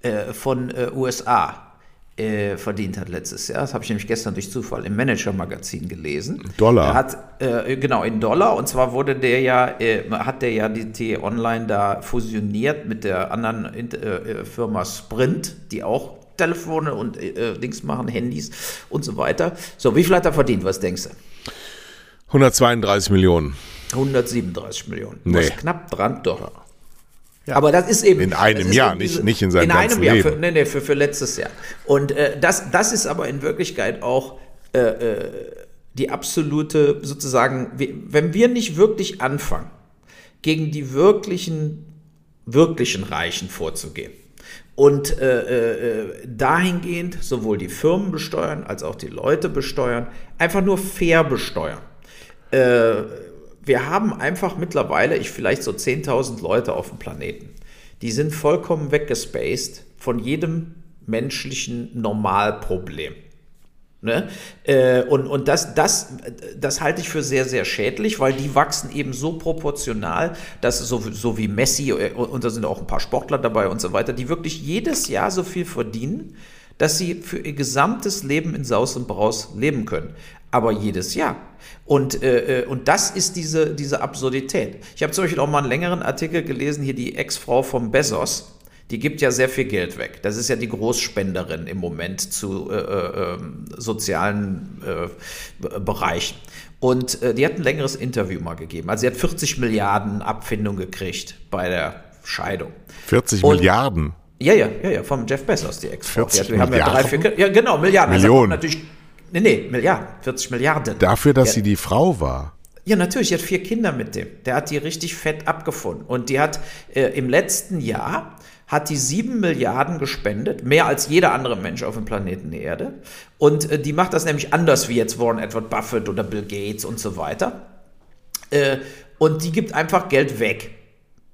äh, von äh, USA äh, verdient hat letztes Jahr? Das habe ich nämlich gestern durch Zufall im Manager-Magazin gelesen. Dollar. Er hat, äh, genau, in Dollar. Und zwar wurde der ja, äh, hat der ja die T-Online da fusioniert mit der anderen äh, äh, Firma Sprint, die auch Telefone und Dings machen, Handys und so weiter. So, wie viel hat er verdient? Was denkst du? 132 Millionen. 137 Millionen. Nee. knapp dran, doch. Aber das ist eben. In einem Jahr, eben nicht- nicht in seinem In ganzen einem Jahr, Leben. Für, nee, nee, für, für letztes Jahr. Und äh, das, das ist aber in Wirklichkeit auch äh, äh, die absolute, sozusagen, wenn wir nicht wirklich anfangen, gegen die wirklichen, wirklichen Reichen vorzugehen. Und äh, äh, dahingehend sowohl die Firmen besteuern als auch die Leute besteuern, einfach nur fair besteuern. Wir haben einfach mittlerweile, ich vielleicht so 10.000 Leute auf dem Planeten. Die sind vollkommen weggespaced von jedem menschlichen Normalproblem. Ne? Äh, und und das, das, das halte ich für sehr, sehr schädlich, weil die wachsen eben so proportional, dass so, so wie Messi, äh, und da sind auch ein paar Sportler dabei und so weiter, die wirklich jedes Jahr so viel verdienen, dass sie für ihr gesamtes Leben in Saus und Braus leben können. Aber jedes Jahr. Und, äh, äh, und das ist diese, diese Absurdität. Ich habe zum Beispiel auch mal einen längeren Artikel gelesen, hier die Ex-Frau von Bezos, die gibt ja sehr viel Geld weg. Das ist ja die Großspenderin im Moment zu äh, äh, ähm, sozialen äh, Bereichen. Und äh, die hat ein längeres Interview mal gegeben. Also sie hat 40 Milliarden Abfindung gekriegt bei der Scheidung. 40 Und- Milliarden. Ja, ja, ja, ja, vom Jeff Bezos, die Ex-Frau. 40 Die hat- wir haben ja drei, vier, ja, genau, Milliarden. Also Millionen. natürlich, nee, nee, Milliarden, 40 Milliarden. Dafür, dass Ja. sie die Frau war. Ja, natürlich, die hat vier Kinder mit dem. Der hat die richtig fett abgefunden. Und die hat äh, im letzten Jahr hat die sieben Milliarden gespendet, mehr als jeder andere Mensch auf dem Planeten Erde. Und äh, die macht das nämlich anders wie jetzt Warren Edward Buffett oder Bill Gates und so weiter. Äh, und die gibt einfach Geld weg.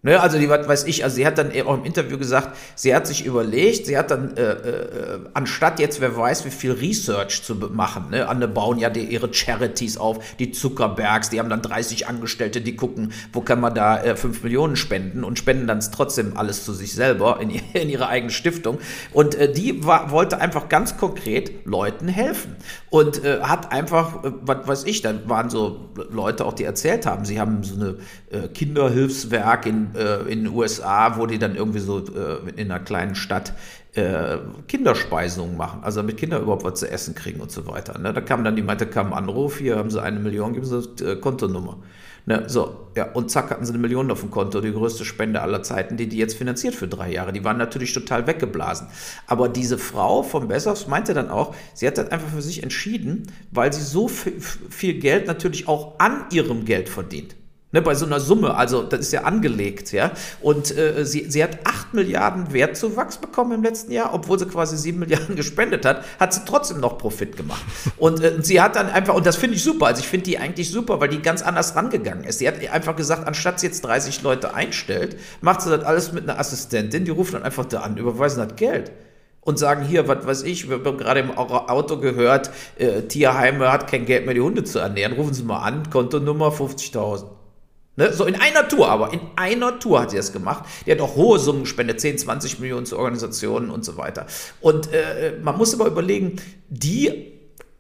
Ne, also die, was weiß ich, also sie hat dann auch im Interview gesagt, sie hat sich überlegt, sie hat dann, äh, äh, anstatt jetzt, wer weiß, wie viel Research zu machen, ne, andere bauen ja die, ihre Charities auf, die Zuckerbergs, die haben dann 30 Angestellte, die gucken, wo kann man da äh, 5 Millionen spenden und spenden dann trotzdem alles zu sich selber in, in ihre eigene Stiftung. Und äh, die war, wollte einfach ganz konkret Leuten helfen und äh, hat einfach, äh, was weiß ich, da waren so Leute auch, die erzählt haben, sie haben so eine äh, Kinderhilfswerk in äh, in den USA, wo die dann irgendwie so äh, in einer kleinen Stadt äh, Kinderspeisungen machen, also damit Kinder überhaupt was zu essen kriegen und so weiter. Ne? Da kam dann die meinte, kam ein Anruf, hier haben sie eine Million, geben sie äh, Kontonummer. Ne, so, ja, und zack, hatten sie eine Million auf dem Konto, die größte Spende aller Zeiten, die die jetzt finanziert für drei Jahre. Die waren natürlich total weggeblasen. Aber diese Frau von Bessos meinte dann auch, sie hat das einfach für sich entschieden, weil sie so viel Geld natürlich auch an ihrem Geld verdient. Ne, bei so einer Summe, also das ist ja angelegt, ja. Und äh, sie, sie hat 8 Milliarden Wertzuwachs bekommen im letzten Jahr, obwohl sie quasi 7 Milliarden gespendet hat, hat sie trotzdem noch Profit gemacht. Und äh, sie hat dann einfach, und das finde ich super, also ich finde die eigentlich super, weil die ganz anders rangegangen ist. Sie hat einfach gesagt, anstatt sie jetzt 30 Leute einstellt, macht sie das alles mit einer Assistentin, die rufen dann einfach da an, überweisen das Geld und sagen, hier, was weiß ich, wir haben gerade im Auto gehört, äh, Tierheime hat kein Geld mehr, die Hunde zu ernähren. Rufen Sie mal an, Kontonummer 50.000. Ne? So in einer Tour, aber in einer Tour hat sie das gemacht. Die hat auch hohe Summen gespendet, 10, 20 Millionen zu Organisationen und so weiter. Und äh, man muss aber überlegen, die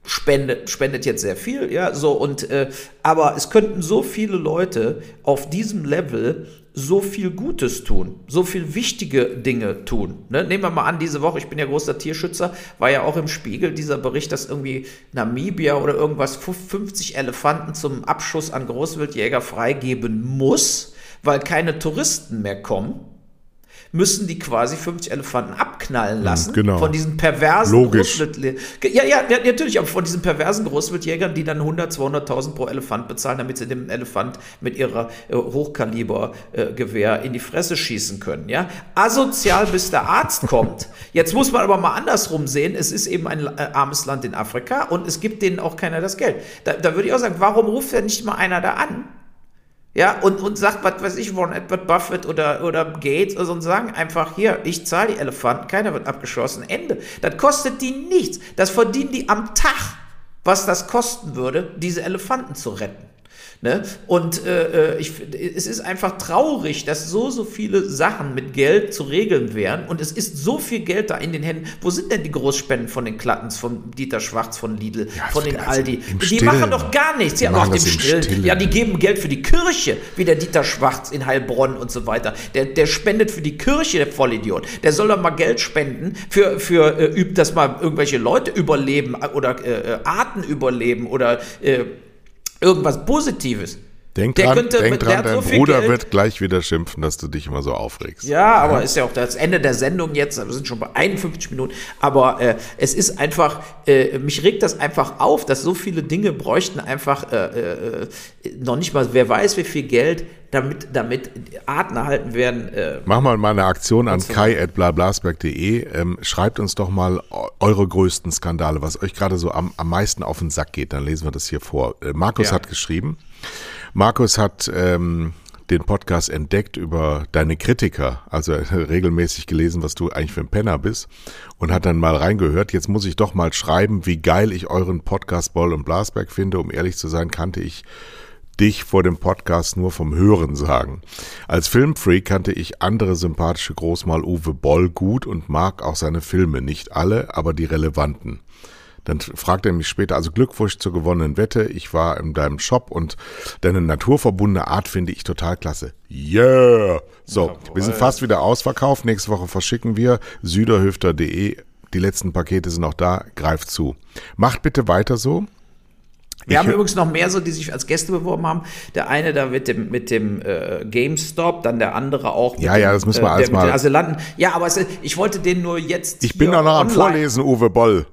spendet, spendet jetzt sehr viel, ja, so und äh, aber es könnten so viele Leute auf diesem Level so viel Gutes tun, so viel wichtige Dinge tun. Ne? Nehmen wir mal an, diese Woche, ich bin ja großer Tierschützer, war ja auch im Spiegel dieser Bericht, dass irgendwie Namibia oder irgendwas 50 Elefanten zum Abschuss an Großwildjäger freigeben muss, weil keine Touristen mehr kommen müssen die quasi 50 Elefanten abknallen lassen. Genau. Von diesen perversen Logisch. Ja, ja, ja, natürlich, aber von diesen perversen Großwildjägern, die dann 100, 200.000 pro Elefant bezahlen, damit sie dem Elefant mit ihrer äh, Hochkalibergewehr äh, in die Fresse schießen können. Ja? Asozial, bis der Arzt kommt. Jetzt muss man aber mal andersrum sehen, es ist eben ein äh, armes Land in Afrika und es gibt denen auch keiner das Geld. Da, da würde ich auch sagen, warum ruft denn nicht mal einer da an? Ja, und, und sagt, was weiß ich, Warren Edward Buffett oder, oder Gates oder so und sagen einfach, hier, ich zahle die Elefanten, keiner wird abgeschossen, Ende. Das kostet die nichts. Das verdienen die am Tag, was das kosten würde, diese Elefanten zu retten. Ne? Und äh, äh, ich, es ist einfach traurig, dass so, so viele Sachen mit Geld zu regeln wären und es ist so viel Geld da in den Händen. Wo sind denn die Großspenden von den Klattens, von Dieter Schwarz, von Lidl, ja, von den Aldi? Die Stillen. machen doch gar nichts. Ja, auch dem Stillen. Stillen. Ja, die geben Geld für die Kirche, wie der Dieter Schwarz in Heilbronn und so weiter. Der, der spendet für die Kirche, der Vollidiot. Der soll doch mal Geld spenden für, für äh, dass mal irgendwelche Leute überleben oder äh, äh Arten überleben oder äh, irgendwas Positives. Denk der dran, könnte, denk dran dein so Bruder Geld. wird gleich wieder schimpfen, dass du dich immer so aufregst. Ja, aber ja. ist ja auch das Ende der Sendung jetzt, wir sind schon bei 51 Minuten, aber äh, es ist einfach, äh, mich regt das einfach auf, dass so viele Dinge bräuchten einfach äh, äh noch nicht mal, wer weiß wie viel Geld, damit, damit Arten erhalten werden. Äh, Mach mal mal eine Aktion an kai.blablasberg.de. Ähm, schreibt uns doch mal eure größten Skandale, was euch gerade so am, am meisten auf den Sack geht. Dann lesen wir das hier vor. Äh, Markus ja. hat geschrieben. Markus hat ähm, den Podcast entdeckt über deine Kritiker, also regelmäßig gelesen, was du eigentlich für ein Penner bist und hat dann mal reingehört. Jetzt muss ich doch mal schreiben, wie geil ich euren Podcast Boll und Blasberg finde. Um ehrlich zu sein, kannte ich dich vor dem Podcast nur vom Hören sagen. Als Filmfreak kannte ich andere sympathische Großmal Uwe Boll gut und mag auch seine Filme. Nicht alle, aber die relevanten. Dann fragt er mich später, also Glückwunsch zur gewonnenen Wette. Ich war in deinem Shop und deine naturverbundene Art finde ich total klasse. Yeah! So, Jawohl. wir sind fast wieder ausverkauft. Nächste Woche verschicken wir süderhüfter.de. Die letzten Pakete sind noch da. Greift zu. Macht bitte weiter so. Wir ich haben übrigens noch mehr so, die sich als Gäste beworben haben. Der eine da mit dem, mit dem äh, GameStop, dann der andere auch mit Ja, ja, das müssen wir äh, alles mal. Asylanten. Ja, aber es, ich wollte den nur jetzt. Ich bin doch noch am Vorlesen, Uwe Boll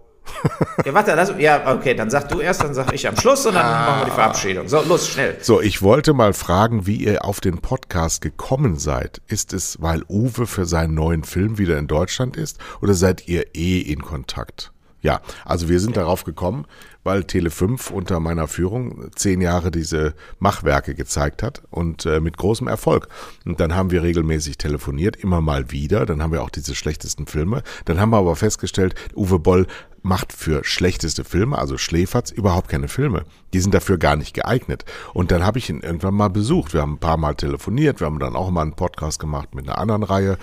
ja, warte, lass, ja, okay, dann sag du erst, dann sag ich am Schluss und dann ah. machen wir die Verabschiedung. So, los, schnell. So, ich wollte mal fragen, wie ihr auf den Podcast gekommen seid. Ist es, weil Uwe für seinen neuen Film wieder in Deutschland ist oder seid ihr eh in Kontakt? Ja, also wir sind darauf gekommen, weil Tele5 unter meiner Führung zehn Jahre diese Machwerke gezeigt hat und äh, mit großem Erfolg. Und dann haben wir regelmäßig telefoniert, immer mal wieder. Dann haben wir auch diese schlechtesten Filme. Dann haben wir aber festgestellt, Uwe Boll macht für schlechteste Filme, also Schläferz, überhaupt keine Filme. Die sind dafür gar nicht geeignet. Und dann habe ich ihn irgendwann mal besucht. Wir haben ein paar Mal telefoniert. Wir haben dann auch mal einen Podcast gemacht mit einer anderen Reihe.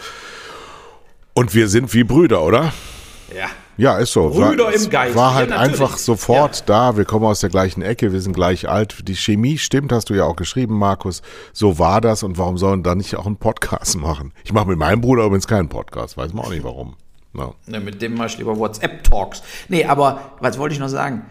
Und wir sind wie Brüder, oder? Ja, Ja, ist so. Brüder war, im Geist. War halt Ja, einfach sofort da. Wir kommen aus der gleichen Ecke, wir sind gleich alt. Die Chemie stimmt, hast du ja auch geschrieben, Markus. So war das und warum sollen da nicht auch einen Podcast machen? Ich mache mit meinem Bruder übrigens keinen Podcast, weiß man auch nicht warum. No. Ne, mit dem mache ich lieber WhatsApp-Talks. Nee, aber was wollte ich noch sagen?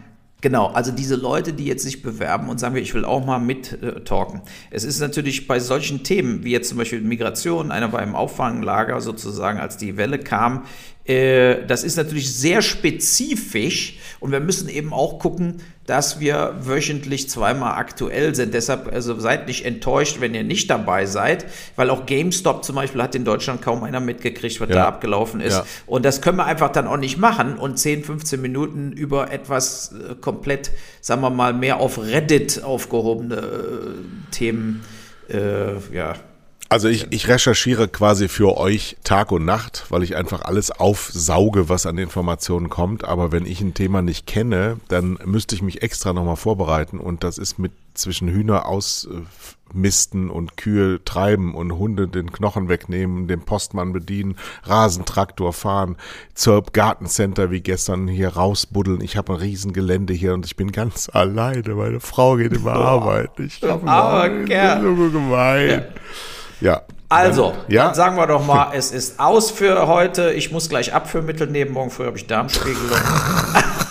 Genau, also diese Leute, die jetzt sich bewerben und sagen, ich will auch mal mit äh. Es ist natürlich bei solchen Themen, wie jetzt zum Beispiel Migration, einer war im Auffanglager sozusagen, als die Welle kam, äh, das ist natürlich sehr spezifisch und wir müssen eben auch gucken, dass wir wöchentlich zweimal aktuell sind. Deshalb, also seid nicht enttäuscht, wenn ihr nicht dabei seid, weil auch GameStop zum Beispiel hat in Deutschland kaum einer mitgekriegt, was Ja. da abgelaufen ist. Ja. Und das können wir einfach dann auch nicht machen und 10, 15 Minuten über etwas äh, komplett, sagen wir mal, mehr auf Reddit aufgehobene äh, Themen, äh, ja. Also ich, ich recherchiere quasi für euch Tag und Nacht, weil ich einfach alles aufsauge, was an Informationen kommt. Aber wenn ich ein Thema nicht kenne, dann müsste ich mich extra nochmal vorbereiten. Und das ist mit zwischen Hühner ausmisten und Kühe treiben und Hunde den Knochen wegnehmen, den Postmann bedienen, Rasentraktor fahren, zur Gartencenter wie gestern hier rausbuddeln. Ich habe ein Riesengelände hier und ich bin ganz alleine. Meine Frau geht immer arbeiten. Ich armer Nein, Kerl. so gemein. Ja. Also, Ja. dann sagen wir doch mal, es ist aus für heute. Ich muss gleich Abführmittel nehmen. Morgen früh habe ich Darmspiegelung.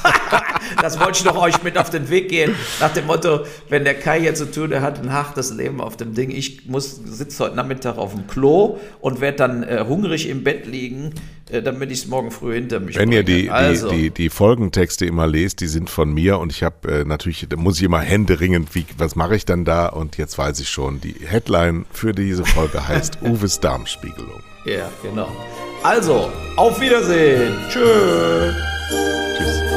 das wollte ich doch euch mit auf den Weg gehen. Nach dem Motto, wenn der Kai jetzt so tut, er hat ein hartes Leben auf dem Ding. Ich muss sitze heute Nachmittag auf dem Klo und werde dann äh, hungrig im Bett liegen, äh, damit ich es morgen früh hinter mich Wenn ihr bringe. die, also, die, die, die Folgentexte immer lest, die sind von mir und ich habe äh, natürlich, da muss ich immer händeringend, wie, was mache ich dann da? Und jetzt weiß ich schon, die Headline für diese Folge heißt Uwes Darmspiegelung. ja, genau. Also, auf Wiedersehen. Tschüss. Tschüss.